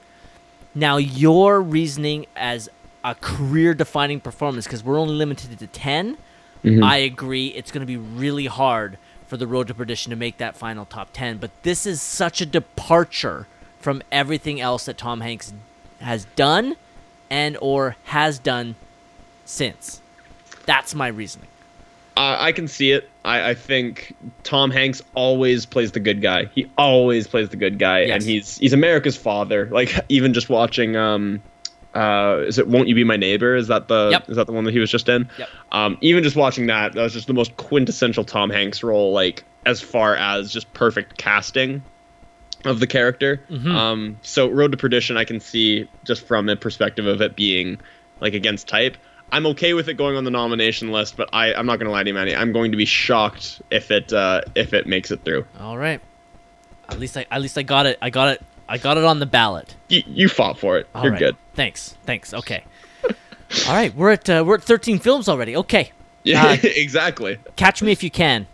S9: Now, your reasoning as a career-defining performance because we're only limited to 10, mm-hmm. I agree it's going to be really hard for the Road to Perdition to make that final top 10, but this is such a departure from everything else that Tom Hanks has done and or has done since. That's my reasoning.
S8: I, I can see it. I, I think Tom Hanks always plays the good guy. He always plays the good guy,
S9: Yes.
S8: and he's he's America's father. Like even just watching, um, uh, is it "Won't You Be My Neighbor"? Is that the
S9: Yep.
S8: is that the one that he was just in?
S9: Yep.
S8: Um, even just watching that, that was just the most quintessential Tom Hanks role. Like as far as just perfect casting of the character.
S9: Mm-hmm.
S8: Um, so Road to Perdition, I can see just from a perspective of it being like against type. I'm okay with it going on the nomination list, but I, I'm not going to lie to you, Manny. I'm going to be shocked if it uh, if it makes it through.
S9: All right. At least I at least I got it. I got it. I got it on the ballot.
S8: You, you fought for it.
S9: All
S8: You're
S9: right.
S8: good.
S9: Thanks. Thanks. Okay. All right, we're at uh, we're at 13 films already. Okay.
S8: Yeah,
S9: Uh,
S8: exactly.
S9: Catch Me If You Can.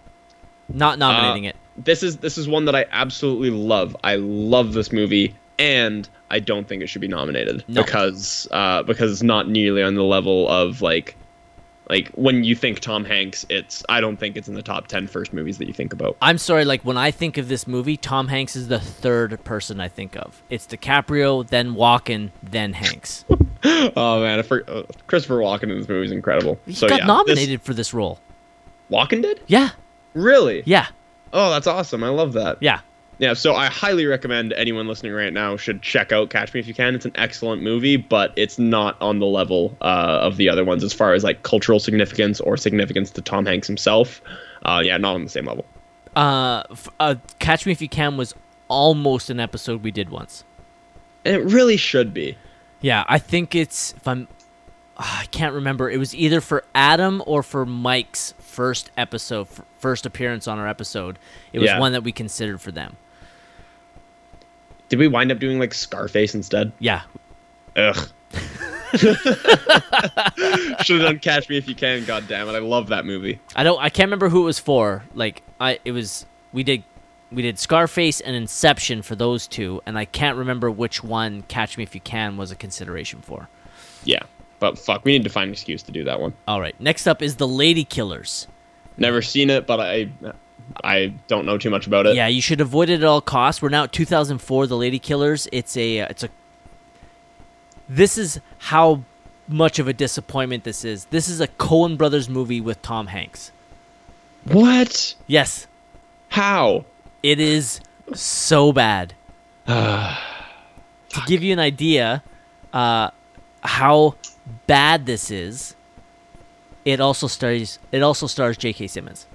S9: Not nominating
S8: Uh,
S9: it.
S8: This is this is one that I absolutely love. I love this movie, and I don't think it should be nominated
S9: No.
S8: because uh, because it's not nearly on the level of like like when you think Tom Hanks. It's I don't think it's in the top 10 first movies that you think about.
S9: I'm sorry, like when I think of this movie, Tom Hanks is the third person I think of. It's DiCaprio, then Walken, then Hanks.
S8: oh man, for, uh, Christopher Walken in this movie is incredible.
S9: He
S8: so
S9: got
S8: yeah,
S9: nominated for this role.
S8: This, Walken did
S9: Yeah.
S8: really?
S9: Yeah.
S8: Oh, that's awesome. I love that.
S9: Yeah.
S8: Yeah, so I highly recommend anyone listening right now should check out Catch Me If You Can. It's an excellent movie, but it's not on the level uh, of the other ones as far as like cultural significance or significance to Tom Hanks himself. Uh, yeah, not on the same level.
S9: Uh, f- uh Catch Me If You Can was almost an episode we did once.
S8: And it really should be.
S9: Yeah, I think it's if I'm ah, I can't remember. It was either for Adam or for Mike's first episode, f- first appearance on our episode. It was
S8: Yeah.
S9: one that we considered for them.
S8: Did we wind up doing like Scarface instead?
S9: Yeah.
S8: Ugh. should have done Catch Me If You Can. God damn it, I love that movie.
S9: I don't I can't remember who it was for. Like I it was we did we did Scarface and Inception for those two and I can't remember which one Catch Me If You Can was a consideration for.
S8: Yeah. But fuck, we need to find an excuse to do that one.
S9: All right. Next up is The Lady Killers.
S8: Never seen it, but I I don't know too much about it.
S9: Yeah, you should avoid it at all costs. We're now at 2004, The Lady Killers. It's a uh, it's a This is how much of a disappointment this is. This is a Coen Brothers movie with Tom Hanks.
S8: What?
S9: Yes,
S8: How?
S9: it is so bad. to give you an idea uh, how bad this is, it also stars it also stars J.K. Simmons.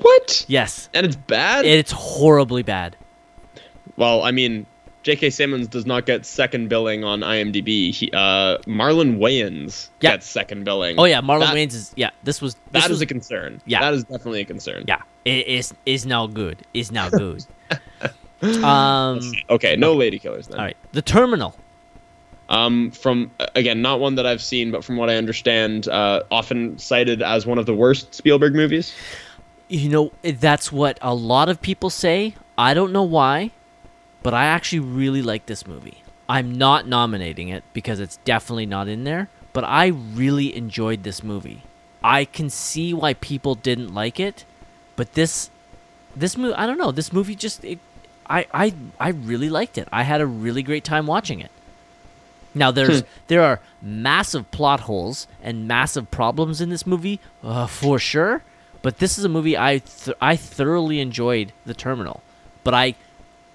S8: What?
S9: Yes,
S8: And it's bad?
S9: it's horribly bad.
S8: well, I mean, J.K. Simmons does not get second billing on IMDb. He, uh, Marlon Wayans
S9: Yeah.
S8: gets second billing.
S9: Oh yeah, Marlon
S8: That-
S9: Wayans is yeah. This was this
S8: That
S9: was,
S8: is a concern.
S9: Yeah.
S8: That is definitely a concern.
S9: yeah. It is is now good. Is now good. um.
S8: Okay, no lady killers then.
S9: All right. The Terminal.
S8: Um, from again, not one that I've seen, but from what I understand, uh, often cited as one of the worst Spielberg movies.
S9: You know that's what a lot of people say. I don't know why, but I actually really like this movie. I'm not nominating it because it's definitely not in there, but I really enjoyed this movie. I can see why people didn't like it, but this this movie, I don't know, this movie just it, I I I really liked it. I had a really great time watching it. Now there's there are massive plot holes and massive problems in this movie uh, for sure, but this is a movie I th- I thoroughly enjoyed The Terminal, but I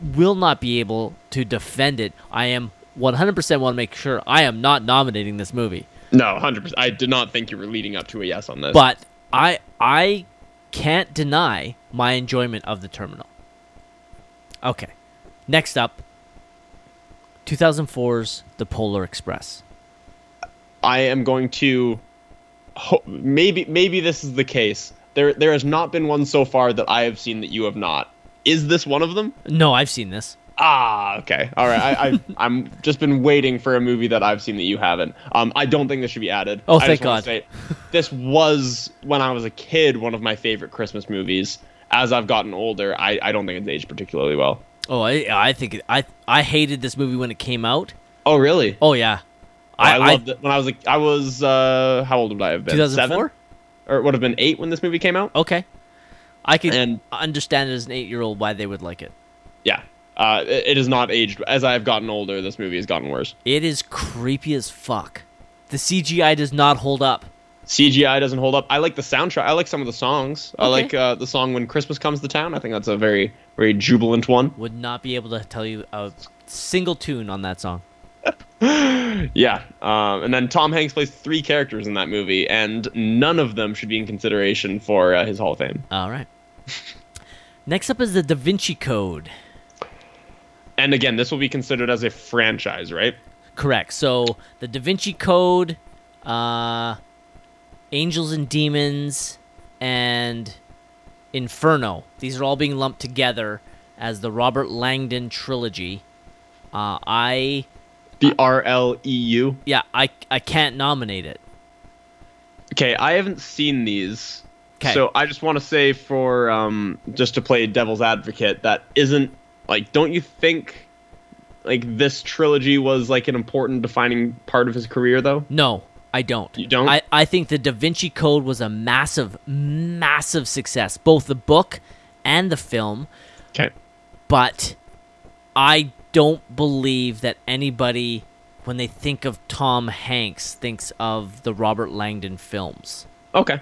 S9: will not be able to defend it. I am 100% want to make sure I am not nominating this movie.
S8: No, hundred percent. I did not think you were leading up to a yes on this.
S9: But I I can't deny my enjoyment of the terminal. Okay. Next up 2004's The Polar Express.
S8: I am going to ho- maybe maybe this is the case. There there has not been one so far that I have seen that you have not. Is this one of them?
S9: No, I've seen this.
S8: Ah, okay, all right. I, I I'm just been waiting for a movie that I've seen that you haven't. Um, I don't think this should be added.
S9: Oh,
S8: I
S9: thank
S8: just
S9: God.
S8: Say, this was when I was a kid one of my favorite Christmas movies. As I've gotten older, I, I don't think it's aged particularly well.
S9: Oh, I I think it, I I hated this movie when it came out.
S8: Oh, really?
S9: Oh yeah.
S8: I, loved it when I was like I was uh how old would I have been?
S9: 2004?
S8: Seven? Or it would have been eight when this movie came out.
S9: Okay. I can
S8: And-
S9: understand as an 8-year-old why they would like it.
S8: Yeah. Uh, it, it is not aged. As I have gotten older, this movie has gotten worse.
S9: It is creepy as fuck. The CGI does not hold up.
S8: CGI doesn't hold up. I like the soundtrack. I like some of the songs. I like uh, the song "When Christmas Comes to Town." I think that's a very, very jubilant one.
S9: Would not be able to tell you a single tune on that song.
S8: Yeah. Um, and then Tom Hanks plays three characters in that movie, and none of them should be in consideration for uh, his Hall of Fame.
S9: All right. Next up is the Da Vinci Code.
S8: And again, this will be considered as a franchise, right?
S9: Correct. So the Da Vinci Code, uh, Angels and Demons, and Inferno. These are all being lumped together as the Robert Langdon trilogy. Uh, I
S8: The R L E U.
S9: yeah I I can't nominate it.
S8: Okay, I haven't seen these.
S9: 'Kay.
S8: So I just want to say for um just to play devil's advocate that isn't like don't you think like this trilogy was like an important defining part of his career though?
S9: No, I don't.
S8: You don't?
S9: I, I think the Da Vinci Code was a massive, massive success, both the book and the film.
S8: Okay.
S9: But I don't believe that anybody, when they think of Tom Hanks, thinks of the Robert Langdon films.
S8: Okay.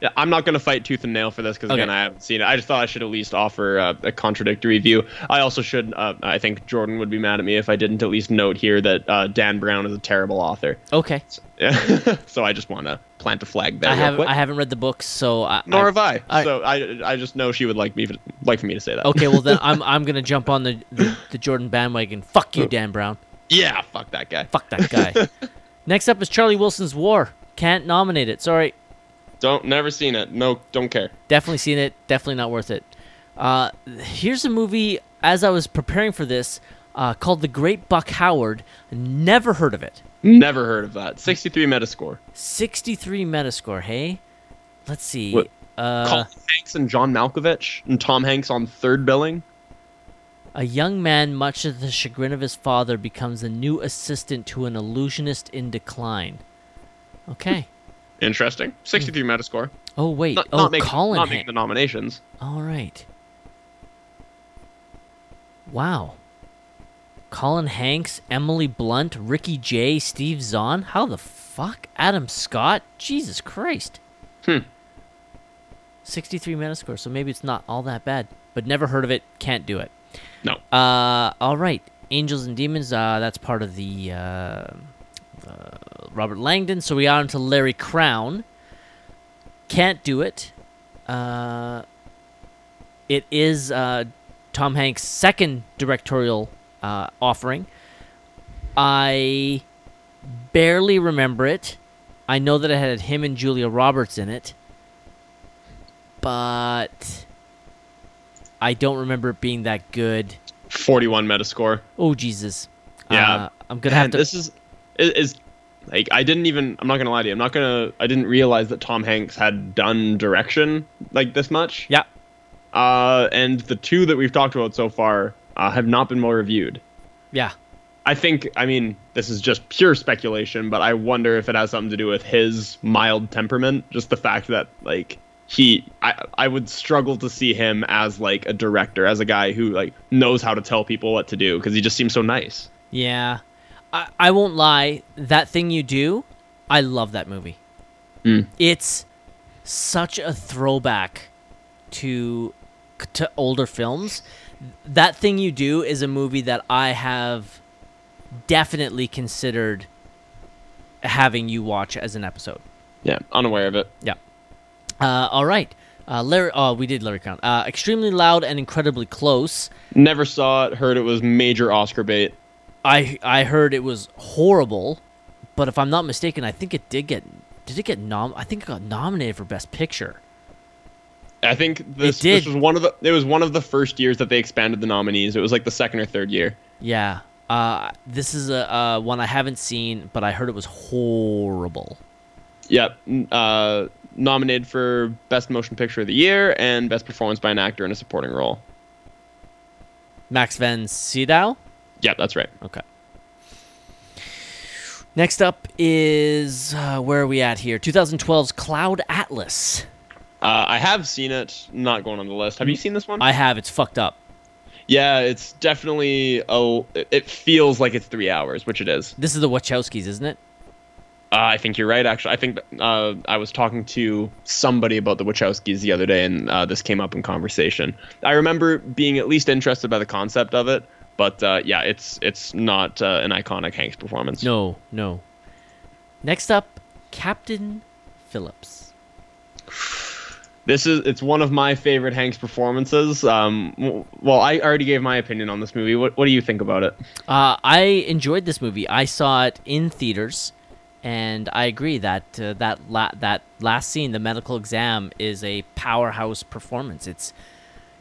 S8: Yeah, I'm not going to fight tooth and nail for this because again,
S9: Okay.
S8: I haven't seen it. I just thought I should at least offer uh, a contradictory view. I also should. Uh, I think Jordan would be mad at me if I didn't at least note here that uh, Dan Brown is a terrible author.
S9: Okay.
S8: Yeah. so I just want to plant a flag there.
S9: I haven't. I haven't read the books, so I,
S8: Nor
S9: I,
S8: have I.
S9: I-
S8: so I, I just know she would like me, like for me to say that.
S9: Okay, well then I'm I'm gonna jump on the, the the Jordan bandwagon. Fuck you, Dan Brown.
S8: Yeah, fuck that guy.
S9: Fuck that guy. Next up is Charlie Wilson's War. Can't nominate it. Sorry.
S8: Don't never seen it. No, don't care.
S9: Definitely seen it. Definitely not worth it. Uh, here's a movie. As I was preparing for this, uh, called The Great Buck Howard. Never heard of it.
S8: Never heard of that. 63 Metascore.
S9: 63 Metascore. Hey, let's see.
S8: What?
S9: Uh,
S8: Colin Hanks and John Malkovich and Tom Hanks on third billing.
S9: A young man, much to the chagrin of his father, becomes the new assistant to an illusionist in decline. Okay.
S8: Interesting. 63 Metascore.
S9: Oh wait.
S8: Not,
S9: oh,
S8: not making,
S9: Colin.
S8: not making the nominations.
S9: All right. Wow. Colin Hanks, Emily Blunt, Ricky Jay, Steve Zahn. How the fuck? Adam Scott? Jesus Christ.
S8: Hmm.
S9: 63 Metascore, so maybe it's not all that bad. But never heard of it, can't do it.
S8: No.
S9: Uh, all right. Angels and Demons, uh, that's part of the uh, uh, Robert Langdon. So we are into Larry Crowne. Can't do it. Uh, it is uh, Tom Hanks' second directorial uh, offering. I barely remember it. I know that it had him and Julia Roberts in it, but I don't remember it being that good.
S8: 41 Metascore.
S9: Oh Jesus!
S8: Yeah.
S9: Uh, I'm gonna have to.
S8: This is is, is like I didn't even. I'm not gonna lie to you. I'm not gonna. I didn't realize that Tom Hanks had done direction like this much.
S9: Yeah.
S8: Uh, and the two that we've talked about so far uh, have not been well reviewed.
S9: Yeah.
S8: I think. I mean, this is just pure speculation, but I wonder if it has something to do with his mild temperament. Just the fact that like he, I, I would struggle to see him as like a director, as a guy who like knows how to tell people what to do because he just seems so nice.
S9: Yeah. I, I won't lie. That thing you do, I love that movie.
S8: Mm.
S9: It's such a throwback to to older films. That thing you do is a movie that I have definitely considered having you watch as an episode.
S8: Yeah, unaware of it.
S9: Yeah. Uh, all right. Uh, Larry. Oh, we did Larry Crowne. Uh, extremely loud and incredibly close.
S8: Never saw it. Heard it was major Oscar bait.
S9: I I heard it was horrible, but if I'm not mistaken, I think it did get did it get nom? I think it got nominated for best picture.
S8: I think this,
S9: It did.
S8: this was one of the it was one of the first years that they expanded the nominees. It was like the second or third year.
S9: Yeah. Uh, this is a uh, one I haven't seen, but I heard it was horrible.
S8: Yep. Uh, nominated for best motion picture of the year and best performance by an actor in a supporting role.
S9: Max von Sydow.
S8: Yep, that's right.
S9: Okay. Next up is uh, where are we at here? 2012's Cloud Atlas.
S8: Uh, I have seen it. Not going on the list. Have you seen this one?
S9: I have. It's fucked up.
S8: yeah, it's definitely a. It feels like it's three hours, which it is.
S9: This is the Wachowskis, isn't it?
S8: Uh, I think you're right. Actually, I think uh, I was talking to somebody about the Wachowskis the other day, and uh, this came up in conversation. I remember being at least interested by the concept of it, but uh, yeah, it's it's not uh, an iconic Hanks performance.
S9: No, no. Next up, Captain Phillips.
S8: This is it's one of my favorite Hanks performances. Um, well, I already gave my opinion on this movie. What what do you think about it?
S9: Uh, I enjoyed this movie. I saw it in theaters, and I agree that uh, that la- that last scene, the medical exam, is a powerhouse performance. It's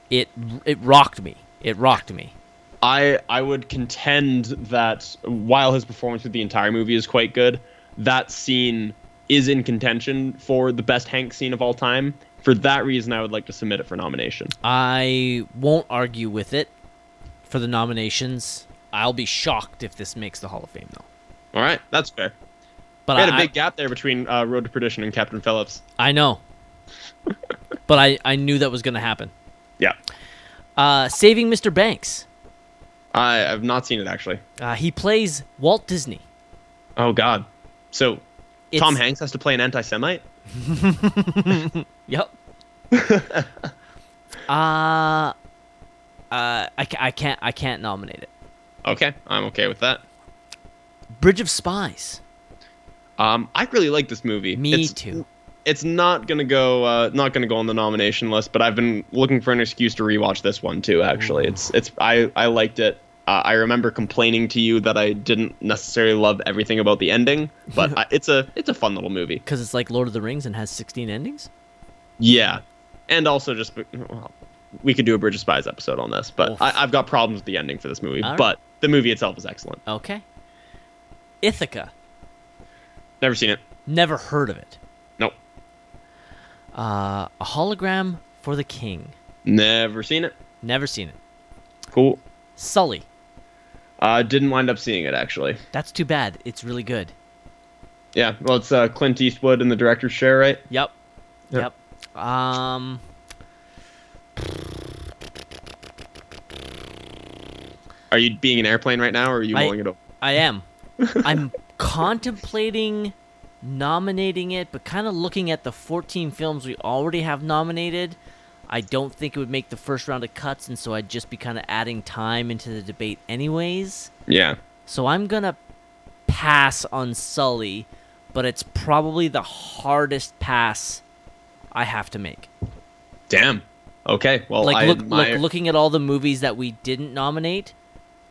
S9: it it rocked me. It rocked me.
S8: I I would contend that while his performance with the entire movie is quite good, that scene is in contention for the best Hank scene of all time. For that reason, I would like to submit it for nomination.
S9: I won't argue with it for the nominations. I'll be shocked if this makes the Hall of Fame, though.
S8: All right, that's fair.
S9: But
S8: We had
S9: I,
S8: a big gap there between uh, Road to Perdition and Captain Phillips.
S9: I know. but I, I knew that was going to happen.
S8: Yeah,
S9: Uh, Saving Mr. Banks.
S8: I have not seen it actually.
S9: Uh, he plays Walt Disney.
S8: Oh God. So
S9: It's,
S8: Tom Hanks has to play an anti-Semite.
S9: Yep. uh, uh, I, I can't I can't nominate it.
S8: Okay, I'm okay with that.
S9: Bridge of Spies.
S8: Um, I really like this movie.
S9: Me
S8: It's-
S9: too.
S8: It's not gonna go, uh, not gonna go on the nomination list, but I've been looking for an excuse to rewatch this one too. Actually, it's it's I I liked it. Uh, I remember complaining to you that I didn't necessarily love everything about the ending, but I, it's a it's a fun little movie.
S9: Because it's like Lord of the Rings and has 16 endings.
S8: Yeah, and also just well, we could do a Bridge of Spies episode on this, but
S9: Oof.
S8: I, I've got problems with the ending for this movie.
S9: Right.
S8: But the movie itself is excellent.
S9: Okay. Ithaca.
S8: Never seen it.
S9: Never heard of it.
S8: Nope.
S9: Uh, a hologram for the king.
S8: Never seen it.
S9: Never seen it.
S8: Cool.
S9: Sully.
S8: Uh, didn't wind up seeing it actually.
S9: That's too bad. It's really good.
S8: Yeah, well, it's uh, Clint Eastwood in the director's chair, right?
S9: Yep.
S8: Yep.
S9: Yep. Um.
S8: Are you being an airplane right now, or are you
S9: I-
S8: mulling it over?
S9: I am. I'm contemplating nominating it, but kind of looking at the 14 films we already have nominated, I don't think it would make the first round of cuts, and so I'd just be kind of adding time into the debate, anyways.
S8: Yeah.
S9: So I'm gonna pass on Sully, but it's probably the hardest pass I have to make.
S8: Damn. Okay. Well,
S9: like
S8: I
S9: look,
S8: admire.
S9: look, looking at all the movies that we didn't nominate,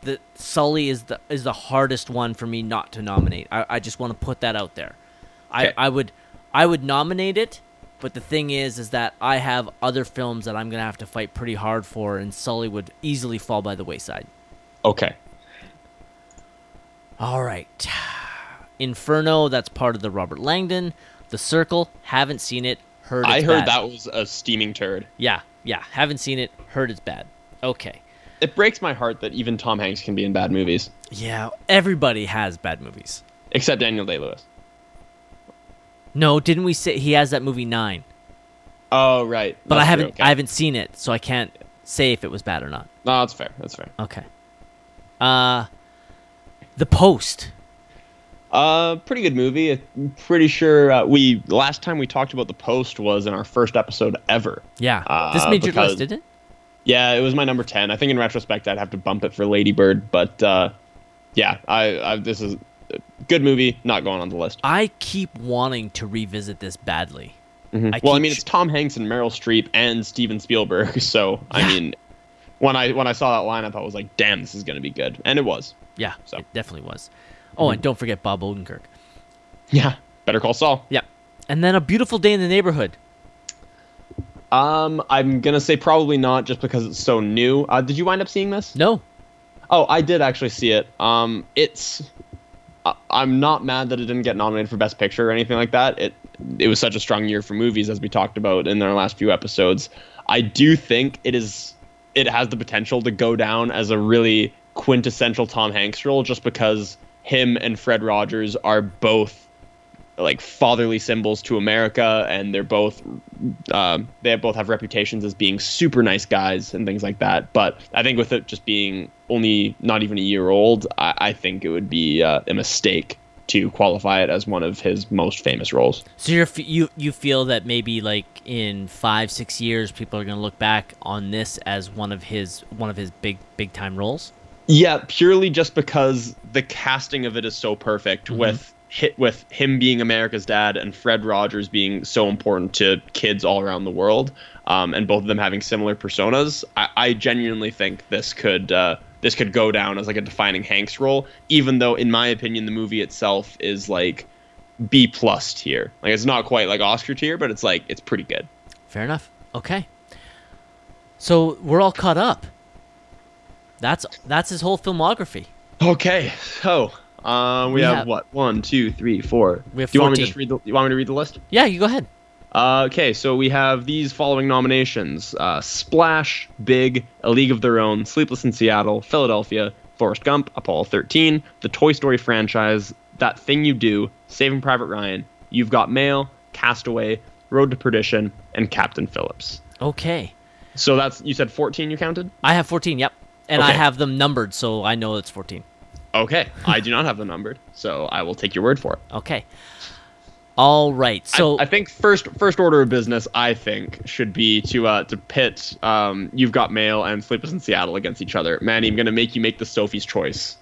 S9: the Sully is the is the hardest one for me not to nominate. I, I just want to put that out there. I, I would I would nominate it, but the thing is is that I have other films that I'm gonna have to fight pretty hard for, and Sully would easily fall by the wayside.
S8: okay.
S9: All right, Inferno. That's part of the Robert Langdon. The Circle. Haven't seen it. Heard.
S8: I heard
S9: bad.
S8: that was a steaming turd.
S9: Yeah, yeah. Haven't seen it. Heard it's bad. Okay.
S8: It breaks my heart that even Tom Hanks can be in bad movies,
S9: Yeah, everybody has bad movies.
S8: except Daniel Day Lewis.
S9: No, didn't we say he has that movie Nine?
S8: Oh right.
S9: But I haven't
S8: true, okay.
S9: I haven't seen it, so I can't say if it was bad or not.
S8: No, that's fair. That's fair.
S9: Okay. Uh The Post.
S8: Uh, pretty good movie. I'm pretty sure uh, we last time we talked about the post was in our first episode ever.
S9: Yeah.
S8: Uh,
S9: this made your
S8: because-
S9: list, didn't it?
S8: Yeah, it was my number ten. I think in retrospect I'd have to bump it for Lady Bird, but uh, yeah, I, I this is good movie. Not going on the list.
S9: I keep wanting to revisit this badly. I
S8: well, I mean, it's Tom Hanks and Meryl Streep and Steven Spielberg. So I mean, when I when I saw that lineup, I was like, damn, this is gonna be good, and it was.
S9: Yeah,
S8: So.
S9: it definitely was. Oh, and don't forget Bob Odenkirk.
S8: Yeah. Better Call Saul.
S9: Yeah. And then A Beautiful Day in the Neighborhood.
S8: Um, I'm gonna say probably not, just because it's so new. Uh, did you wind up seeing this?
S9: No.
S8: Oh, I did actually see it. Um, it's. I- I'm not mad that it didn't get nominated for Best Picture or anything like that. It it was such a strong year for movies, as we talked about in our last few episodes. I do think it is. It has the potential to go down as a really quintessential Tom Hanks role, just because him and Fred Rogers are both like fatherly symbols to America, and they're both um, they both have reputations as being super nice guys and things like that. But I think with it just being only not even a year old, I, I think it would be uh, a mistake to qualify it as one of his most famous roles.
S9: So you're, f- you you feel that maybe like in five six years people are gonna look back on this as one of his one of his big big time roles.
S8: Yeah, purely just because the casting of it is so perfect with hit with him being America's dad and Fred Rogers being so important to kids all around the world, um, and both of them having similar personas. I, I genuinely think this could uh, this could go down as like a defining Hanks role, even though in my opinion the movie itself is like B plus tier. Like it's not quite like Oscar tier, but it's like it's pretty good.
S9: Fair enough. Okay. So we're all caught up. That's that's his whole filmography.
S8: Okay, so uh, we,
S9: We
S8: have,
S9: have-
S8: what one, two, three, four.
S9: We have
S8: Do you want me to
S9: 14.
S8: just read the? You want me to read the list?
S9: Yeah, you go ahead.
S8: Uh, okay, so we have these following nominations: uh, Splash, Big, A League of Their Own, Sleepless in Seattle, Philadelphia, Forrest Gump, Apollo 13, the Toy Story franchise, That Thing You Do, Saving Private Ryan, You've Got Mail, Castaway, Road to Perdition, and Captain Phillips.
S9: Okay.
S8: So that's you said 14 you counted?
S9: I have 14, yep. And I have them numbered, so I know it's 14.
S8: Okay, I do not have them numbered, so I will take your word for it.
S9: Okay. All right. So
S8: I, I think first first order of business, I think, should be to uh, to pit um, You've Got Mail and Sleepless in Seattle against each other. Manny, I'm gonna make you make the Sophie's choice.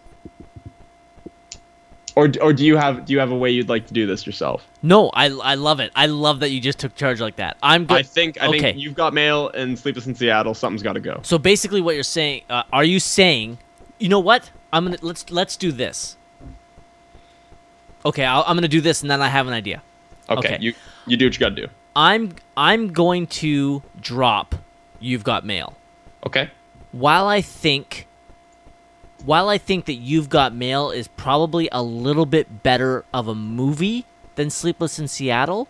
S8: Or, or do you have do you have a way you'd like to do this yourself?
S9: no, I I love it. I love that you just took charge like that. I'm good.
S8: I think I
S9: okay.
S8: think You've Got Mail and Sleepless in Seattle. Something's got to go.
S9: So basically, what you're saying, uh, are you saying, you know what? I'm gonna let's let's do this. Okay, I'll, I'm gonna do this, and then I have an idea.
S8: Okay,
S9: okay.
S8: you you do what you got to do.
S9: I'm I'm going to drop. You've got mail.
S8: Okay.
S9: While I think, while I think that You've Got Mail is probably a little bit better of a movie than Sleepless in Seattle,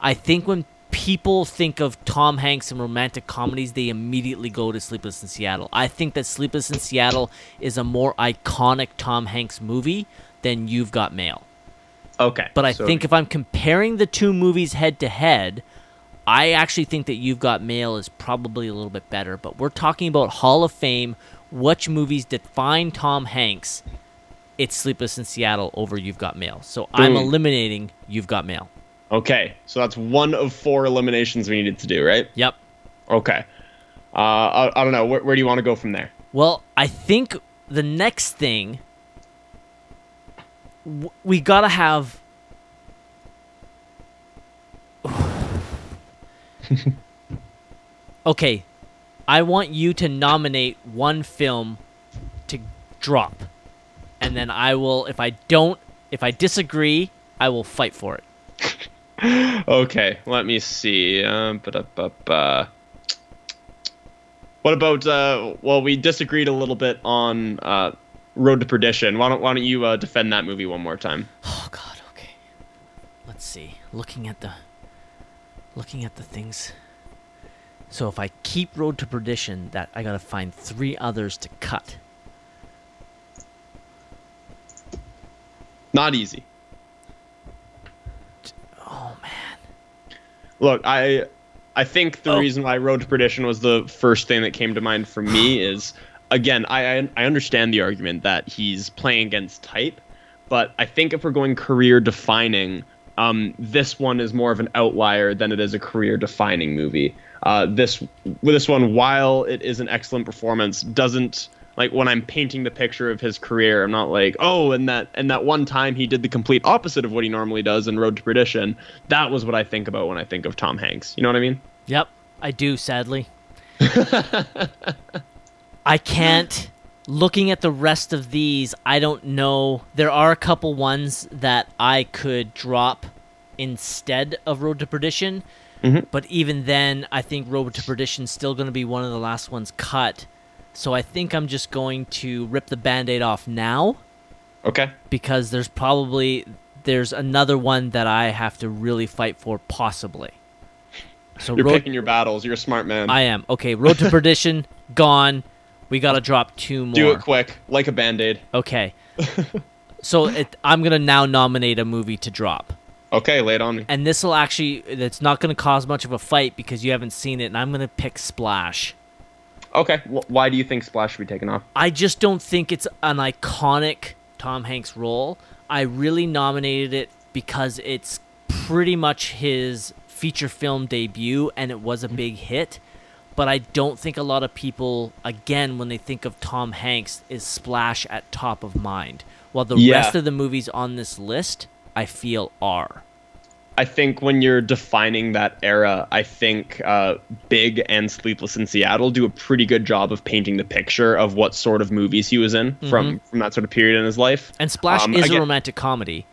S9: I think when people think of Tom Hanks and romantic comedies, they immediately go to Sleepless in Seattle. I think that Sleepless in Seattle is a more iconic Tom Hanks movie than You've Got Mail.
S8: Okay.
S9: But I
S8: so-
S9: think if I'm comparing the two movies head to head, I actually think that You've Got Mail is probably a little bit better. But we're talking about Hall of Fame, which movies define Tom Hanks. It's Sleepless in Seattle over You've Got Mail. So I'm
S8: hmm.
S9: eliminating You've Got Mail.
S8: Okay, so that's one of four eliminations we needed to do, right?
S9: Yep.
S8: Okay. Uh, I, I don't know. Where, where do you want to go from there?
S9: Well, I think the next thing w- we gotta have. okay, I want you to nominate one film to drop, and then I will. If I don't, if I disagree, I will fight for it.
S8: Okay, let me see. Um. What about? Uh, well, we disagreed a little bit on uh, Road to Perdition. Why don't Why don't you uh, defend that movie one more time?
S9: Oh God. Okay. Let's see. Looking at the. Looking at the things. So if I keep Road to Perdition, that I gotta find three others to cut.
S8: Not easy.
S9: Oh man.
S8: Look, I I think the
S9: Oh.
S8: reason why Road to Perdition was the first thing that came to mind for me is again, I I I understand the argument that he's playing against type, but I think if we're going career defining, um, this one is more of an outlier than it is a career defining movie. Uh, this this one, while it is an excellent performance, doesn't like when I'm painting the picture of his career, I'm not like, oh, and that and that one time he did the complete opposite of what he normally does in Road to Perdition. That was what I think about when I think of Tom Hanks. You know what I mean?
S9: Yep, I do. Sadly. I can't. Looking at the rest of these, I don't know. There are a couple ones that I could drop instead of Road to Perdition, mm-hmm. but even then, I think Road to Perdition is still going to be one of the last ones cut. So I think I'm just going to rip the band-aid off now
S8: Okay.
S9: because there's probably there's another one that I have to really fight for possibly. So
S8: You're
S9: Road-
S8: picking your battles. You're a smart man.
S9: I am. Okay, Road to Perdition, gone. We gotta drop two more.
S8: Do it quick, like a band aid.
S9: Okay. so it, I'm gonna now nominate a movie to drop,
S8: Okay, lay it on me.
S9: and this will actually it's not gonna cause much of a fight because you haven't seen it, and I'm gonna pick Splash.
S8: Okay, wh- why do you think Splash should be taken off?
S9: I just don't think it's an iconic Tom Hanks role. I really nominated it because it's pretty much his feature film debut and it was a big hit. But I don't think a lot of people, again, when they think of Tom Hanks, is Splash at top of mind. While the
S8: Yeah.
S9: rest of the movies on this list, I feel are.
S8: I think when you're defining that era, I think uh, Big and Sleepless in Seattle do a pretty good job of painting the picture of what sort of movies he was in from from that sort of period in his life.
S9: And Splash
S8: Um,
S9: is a romantic comedy.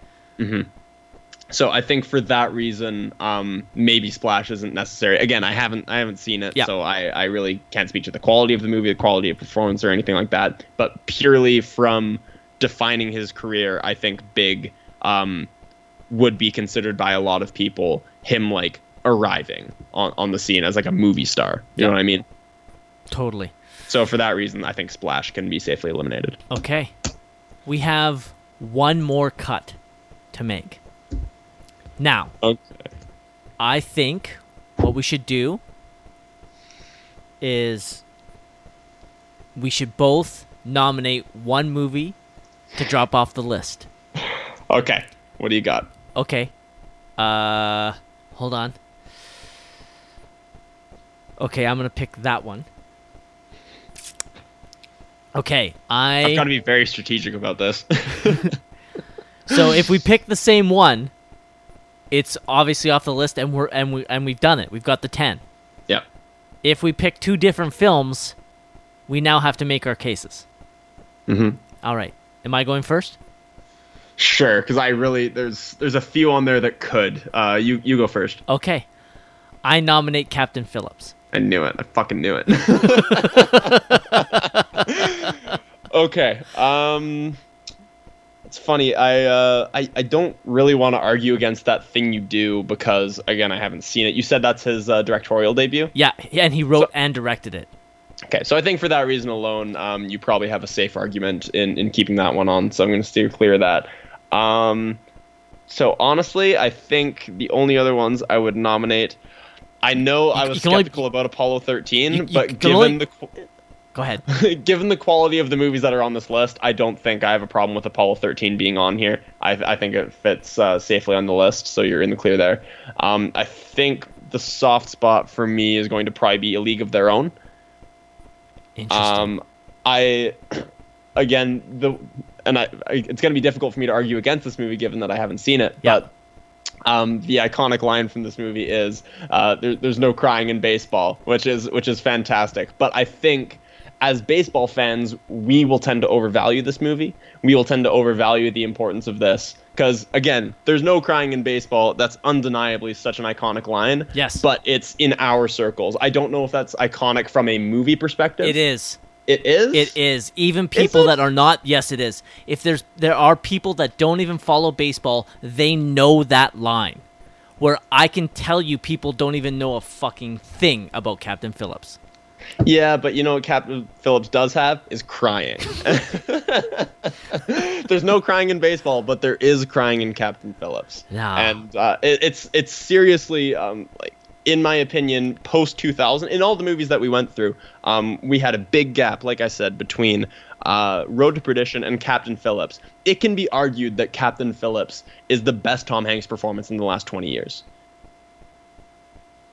S8: So I think for that reason, um, maybe Splash isn't necessary. Again, I haven't I haven't seen it,
S9: Yeah.
S8: so I, I really can't speak to the quality of the movie, the quality of performance, or anything like that. But purely from defining his career, I think Big um, would be considered by a lot of people him like arriving on, on the scene as like a movie star. You
S9: Yeah.
S8: know what I mean?
S9: Totally.
S8: So for that reason, I think Splash can be safely eliminated.
S9: Okay. We have one more cut to make. Now,
S8: Okay.
S9: I think what we should do is we should both nominate one movie to drop off the list.
S8: Okay. What do you got?
S9: Okay. Uh hold on. Okay, I'm going to pick that one. Okay,
S8: I've
S9: I
S8: got to be very strategic about this.
S9: So if we pick the same one, it's obviously off the list and we're and we and we've done it. We've got the 10.
S8: yeah.
S9: if we pick two different films, we now have to make our cases.
S8: Mm-hmm.
S9: All right. Am I going first?
S8: Sure, because I really there's there's a few on there that could. Uh, you you go first.
S9: Okay. I nominate Captain Phillips.
S8: I knew it. I fucking knew it. okay. Um, it's funny. I uh, I I don't really want to argue against that thing you do because again, I haven't seen it. You said that's his uh, directorial debut.
S9: Yeah, yeah, and he wrote and directed it.
S8: Okay, so I think for that reason alone, um, you probably have a safe argument in in keeping that one on. So I'm going to steer clear of that. Um, so honestly, I think the only other ones I would nominate. I know I was
S9: you can only-
S8: skeptical about Apollo 13,
S9: You- you
S8: but given
S9: only-
S8: the
S9: Go ahead.
S8: given the quality of the movies that are on this list, I don't think I have a problem with Apollo 13 being on here. I, I think it fits uh, safely on the list, so you're in the clear there. Um, I think the soft spot for me is going to probably be A League of Their Own.
S9: Interesting.
S8: Um, I, again, the and I, I it's going to be difficult for me to argue against this movie given that I haven't seen it.
S9: Yeah.
S8: But um, the iconic line from this movie is uh, there, "There's no crying in baseball," which is which is fantastic. But I think as baseball fans, we will tend to overvalue this movie. We will tend to overvalue the importance of this because again, there's no crying in baseball. That's undeniably such an iconic line.
S9: Yes.
S8: But it's in our circles. I don't know if that's iconic from a movie perspective.
S9: it is.
S8: It is.
S9: It is. Even people
S8: it?
S9: that are not yes it is. If there's there are people that don't even follow baseball, they know that line. Where I can tell you people don't even know a fucking thing about Captain Phillips.
S8: Yeah, but you know what Captain Phillips does have is crying. There's no crying in baseball, but there is crying in Captain Phillips.
S9: Nah.
S8: And uh, it, it's it's seriously um, like in my opinion, post 2000, in all the movies that we went through, um, we had a big gap, like I said, between uh, Road to Perdition and Captain Phillips. It can be argued that Captain Phillips is the best Tom Hanks performance in the last 20 years.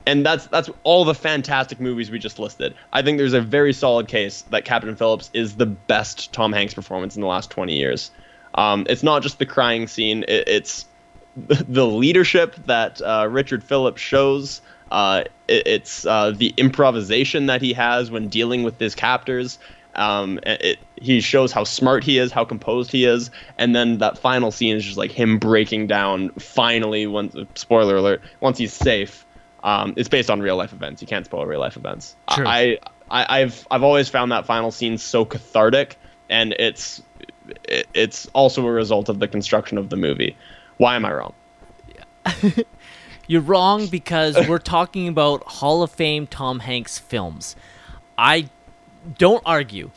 S8: And that's that's all the fantastic movies we just listed. I think there's a very solid case that Captain Phillips is the best Tom Hanks performance in the last 20 years. Um, it's not just the crying scene; it, it's the leadership that uh, Richard Phillips shows. Uh, it, it's uh, the improvisation that he has when dealing with his captors. Um, it, he shows how smart he is, how composed he is, and then that final scene is just like him breaking down. Finally, once spoiler alert, once he's safe. Um, it's based on real life events. You can't spoil real life events.
S9: True.
S8: I, I I've I've always found that final scene so cathartic, and it's it, it's also a result of the construction of the movie. Why am I wrong?
S9: You're wrong because we're talking about Hall of Fame Tom Hanks films. I don't argue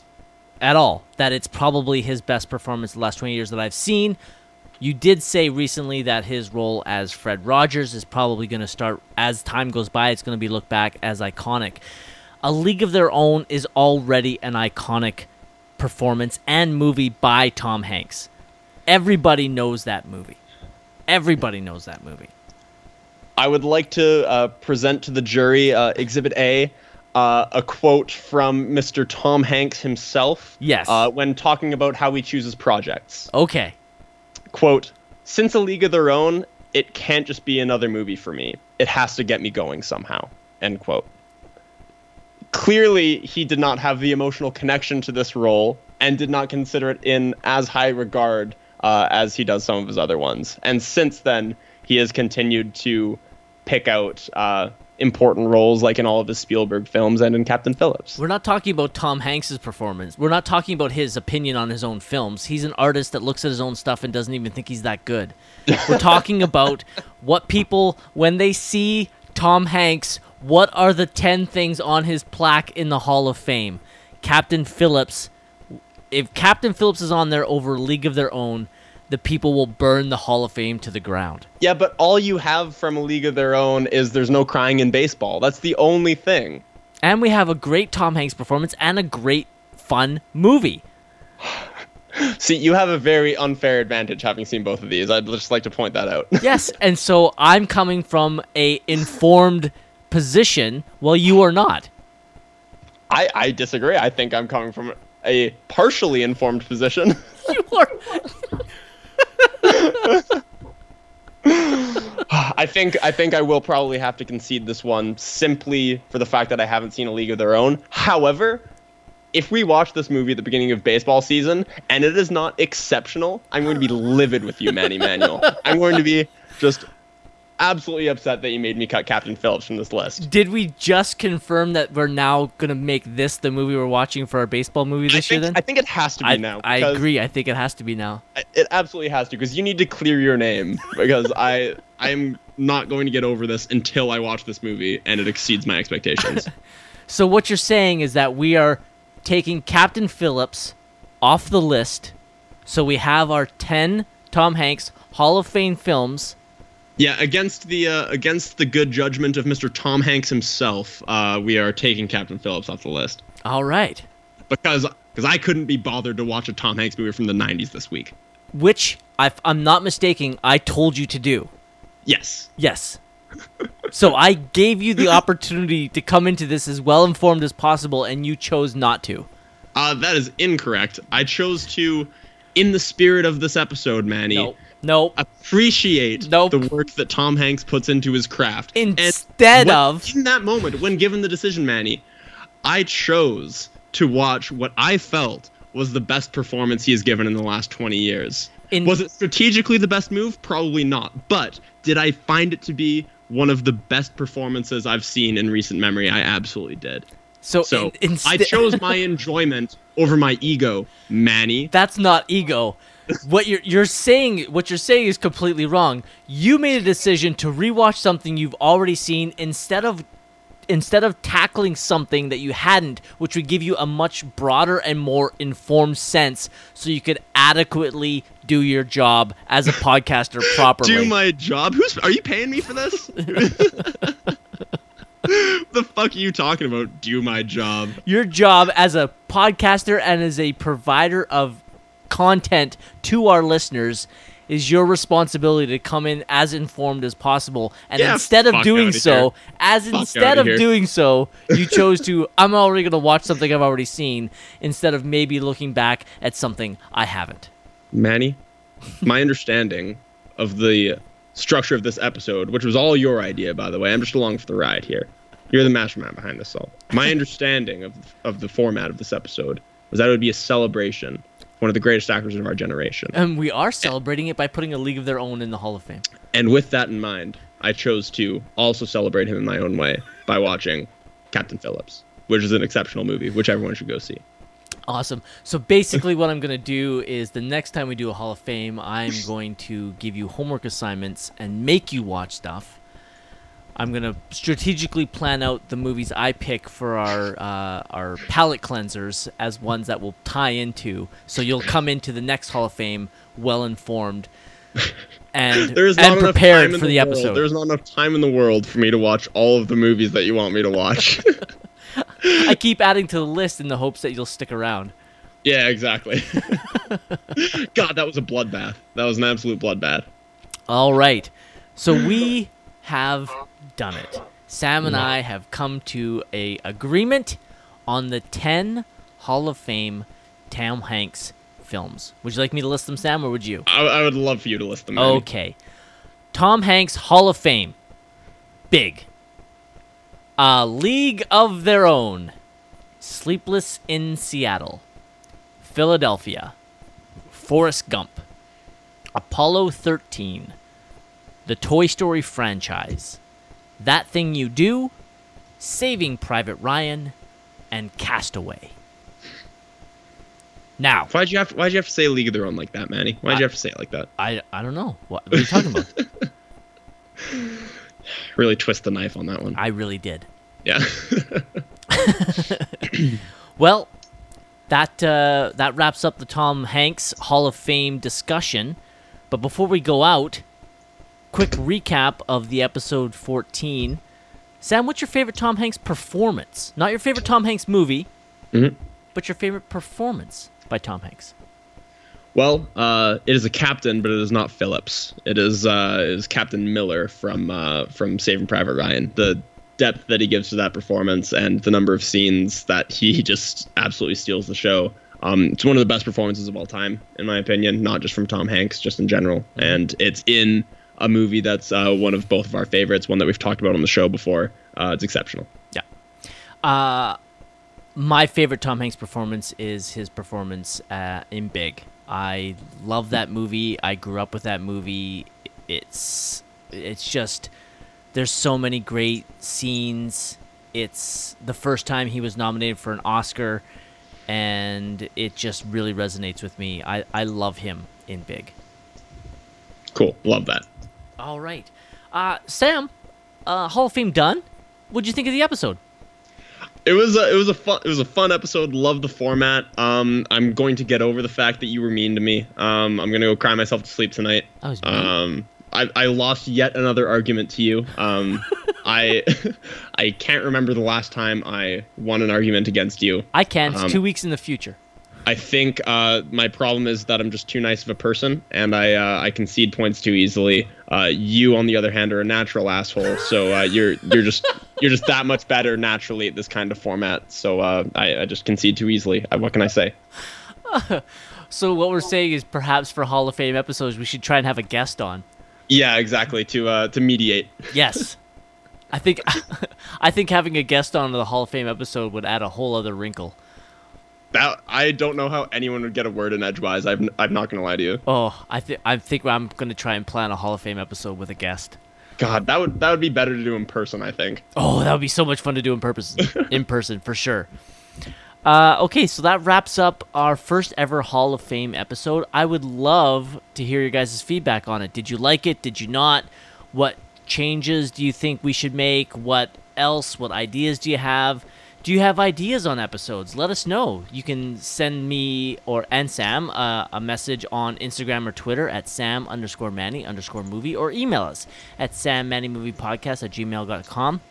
S9: at all that it's probably his best performance the last 20 years that I've seen. You did say recently that his role as Fred Rogers is probably going to start as time goes by. It's going to be looked back as iconic. A League of Their Own is already an iconic performance and movie by Tom Hanks. Everybody knows that movie. Everybody knows that movie.
S8: I would like to uh, present to the jury uh, Exhibit A, uh, a quote from Mr. Tom Hanks himself.
S9: Yes.
S8: Uh, when talking about how he chooses projects.
S9: Okay.
S8: Quote, since A League of Their Own, it can't just be another movie for me. It has to get me going somehow. End quote. Clearly, he did not have the emotional connection to this role and did not consider it in as high regard uh, as he does some of his other ones. And since then, he has continued to pick out uh, important roles, like in all of his Spielberg films and in Captain Phillips.
S9: We're not talking about Tom Hanks's performance. We're not talking about his opinion on his own films. He's an artist that looks at his own stuff and doesn't even think he's that good. We're talking about what people when they see Tom Hanks, what are the 10 things on his plaque in the Hall of Fame? Captain Phillips if Captain Phillips is on there over League of Their Own, the people will burn the Hall of Fame to the ground.
S8: Yeah, but all you have from A League of Their Own is there's no crying in baseball. That's the only thing.
S9: And we have a great Tom Hanks performance and a great fun movie.
S8: See, you have a very unfair advantage having seen both of these. I'd just like to point that out.
S9: yes, and so I'm coming from a informed position while you are not.
S8: I, I disagree. I think I'm coming from a partially informed position.
S9: You are
S8: I think I think I will probably have to concede this one simply for the fact that I haven't seen a League of Their Own. However, if we watch this movie at the beginning of baseball season and it is not exceptional, I'm going to be livid with you, Manny Manuel. I'm going to be just absolutely upset that you made me cut Captain Phillips from this list.
S9: Did we just confirm that we're now gonna make this the movie we're watching for our baseball movie this
S8: I
S9: year? Then
S8: I think it has to be
S9: I,
S8: now.
S9: I agree. I think it has to be now.
S8: It absolutely has to because you need to clear your name because I I'm not going to get over this until I watch this movie and it exceeds my expectations.
S9: So what you're saying is that we are taking Captain Phillips off the list. So we have our 10 Tom Hanks Hall of Fame films.
S8: Yeah, against the uh, against the good judgment of Mr. Tom Hanks himself, uh, we are taking Captain Phillips off the list
S9: All right.
S8: because because I couldn't be bothered to watch a Tom Hanks movie from the 90s this week.
S9: Which, if I'm not mistaken, I told you to do.
S8: Yes.
S9: Yes. so I gave you the opportunity to come into this as well informed as possible, and you chose not to.
S8: Uh, that is incorrect. I chose to, in the spirit of this episode, Manny,
S9: Nope. Nope.
S8: appreciate
S9: Nope.
S8: the work that Tom Hanks puts into his craft.
S9: Instead
S8: when-
S9: of.
S8: in that moment, when given the decision, Manny, I chose to watch what I felt was the best performance he has given in the last 20 years.
S9: In-
S8: was it strategically the best move? Probably not. But did I find it to be one of the best performances I've seen in recent memory? I absolutely did.
S9: So,
S8: So
S9: in,
S8: I chose my enjoyment over my ego, Manny.
S9: That's not ego. What you're you're saying what you're saying is completely wrong. You made a decision to rewatch something you've already seen instead of instead of tackling something that you hadn't, which would give you a much broader and more informed sense so you could adequately do your job as a podcaster properly.
S8: Do my job. Who's are you paying me for this? the fuck are you talking about? Do my job.
S9: your job as a podcaster and as a provider of content to our listeners is your responsibility to come in as informed as possible and
S8: Yeah,
S9: instead of doing so
S8: here.
S9: as
S8: Fuck
S9: instead of
S8: here.
S9: doing so you chose to i'm already going to watch something i've already seen instead of maybe looking back at something i haven't
S8: Manny, my understanding of the structure of this episode, which was all your idea, by the way, I'm just along for the ride here. You're the mastermind behind this all. My understanding of of the format of this episode was that it would be a celebration, one of the greatest actors of our generation.
S9: and we are celebrating it by putting a league of their own in the hall of fame
S8: And with that in mind, I chose to also celebrate him in my own way by watching Captain Phillips, which is an exceptional movie, which everyone should go see.
S9: Awesome. So basically, what I'm going to do is the next time we do a Hall of Fame, I'm going to give you homework assignments and make you watch stuff. I'm going to strategically plan out the movies I pick for our uh, our palate cleansers as ones that will tie into. So you'll come into the next Hall of Fame well informed and
S8: There's
S9: and prepared for the,
S8: world-
S9: episode.
S8: There's not enough time in the world for me to watch all of the movies that you want me to watch.
S9: I keep adding to the list in the hopes that you'll stick around.
S8: yeah, exactly. God, that was a bloodbath. That was an absolute bloodbath.
S9: All right. So we have done it. Sam and I have come to a agreement on the 10 Hall of Fame Tom Hanks films. Would you like me to list them, Sam, or would you?
S8: I, I would love for you to list them.
S9: Okay. Tom Hanks Hall of Fame. Big. A League of Their Own. Sleepless in Seattle. Philadelphia. Forrest Gump. Apollo 13. The Toy Story franchise. That Thing You Do. Saving Private Ryan. And Castaway. Now,
S8: Why'd you have to, Why'd you have to say League of Their Own like that, Manny? Why'd you have to say it like that?
S9: I, I don't know. What, what are you talking about?
S8: Really twist the knife on that one.
S9: I really did.
S8: Yeah.
S9: Well, that uh, that wraps up the Tom Hanks Hall of Fame discussion. But before we go out, quick recap of the episode 14. Sam, what's your favorite Tom Hanks performance? Not your favorite Tom Hanks movie,
S8: Mhm.
S9: but your favorite performance by Tom Hanks.
S8: Well, uh, it is a captain, but it is not Phillips. It is uh, it is Captain Miller from uh, from Saving Private Ryan. The depth that he gives to that performance and the number of scenes that he just absolutely steals the show. Um, it's one of the best performances of all time, in my opinion. Not just from Tom Hanks, just in general. And it's in a movie that's uh, one of both of our favorites, one that we've talked about on the show before. Uh, it's exceptional. Yeah.
S9: Uh, my favorite Tom Hanks performance is his performance uh, in Big. I love that movie. I grew up with that movie. It's It's just there's so many great scenes. It's the first time he was nominated for an Oscar, and it just really resonates with me. I, I love him in Big.
S8: Cool. Love that.
S9: All right. Uh, Sam, uh, Hall of Fame done. What'd you think of the episode?
S8: It was a, it was a fun it was a fun episode. Love the format. Um, I'm going to get over the fact that you were mean to me. Um, I'm gonna go cry myself to sleep tonight.
S9: I was mean.
S8: Um, I, I lost yet another argument to you. Um, I I can't remember the last time I won an argument against you.
S9: I can. It's
S8: um,
S9: two weeks in the future.
S8: I think uh, my problem is that I'm just too nice of a person, and I uh, I concede points too easily. Uh, you, on the other hand, are a natural asshole, so uh, you're you're just you're just that much better naturally at this kind of format. So uh, I, I just concede too easily. Uh, what can I say?
S9: So what we're saying is perhaps for Hall of Fame episodes we should try and have a guest on.
S8: Yeah, exactly. To uh, to mediate.
S9: Yes. I think I think having a guest on the Hall of Fame episode would add a whole other wrinkle.
S8: That I don't know how anyone would get a word in edgewise. I'm I'm not gonna lie to you.
S9: Oh, I think I think I'm gonna try and plan a Hall of Fame episode with a guest.
S8: God, that would that would be better to do in person. I think.
S9: Oh, that would be so much fun to do in purpose in person for sure. Uh, okay, so that wraps up our first ever Hall of Fame episode. I would love to hear your guys' feedback on it. Did you like it? Did you not? What changes do you think we should make? What else? What ideas do you have? Do you have ideas on episodes? Let us know. You can send me or and Sam uh, a message on Instagram or Twitter at Sam underscore Manny underscore movie or email us at Sam Manny Movie Podcast at gmail.com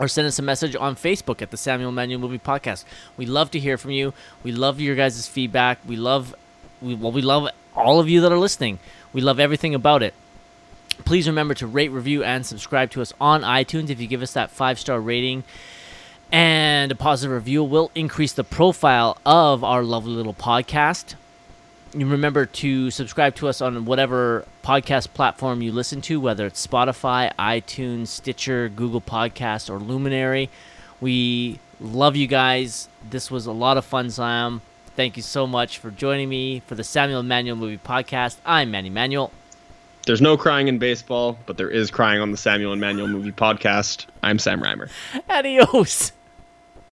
S9: or send us a message on Facebook at the Samuel Manuel Movie Podcast. We love to hear from you. We love your guys' feedback. We love, we, well, we love all of you that are listening. We love everything about it. Please remember to rate, review, and subscribe to us on iTunes. If you give us that five star rating and a positive review, will increase the profile of our lovely little podcast. You remember to subscribe to us on whatever podcast platform you listen to, whether it's Spotify, iTunes, Stitcher, Google Podcasts, or Luminary. We love you guys. This was a lot of fun, Sam. Thank you so much for joining me for the Samuel Manuel Movie Podcast. I'm Manny Manuel.
S8: There's no crying in baseball, but there is crying on the Samuel and Manuel Movie Podcast. I'm Sam Reimer.
S9: Adios.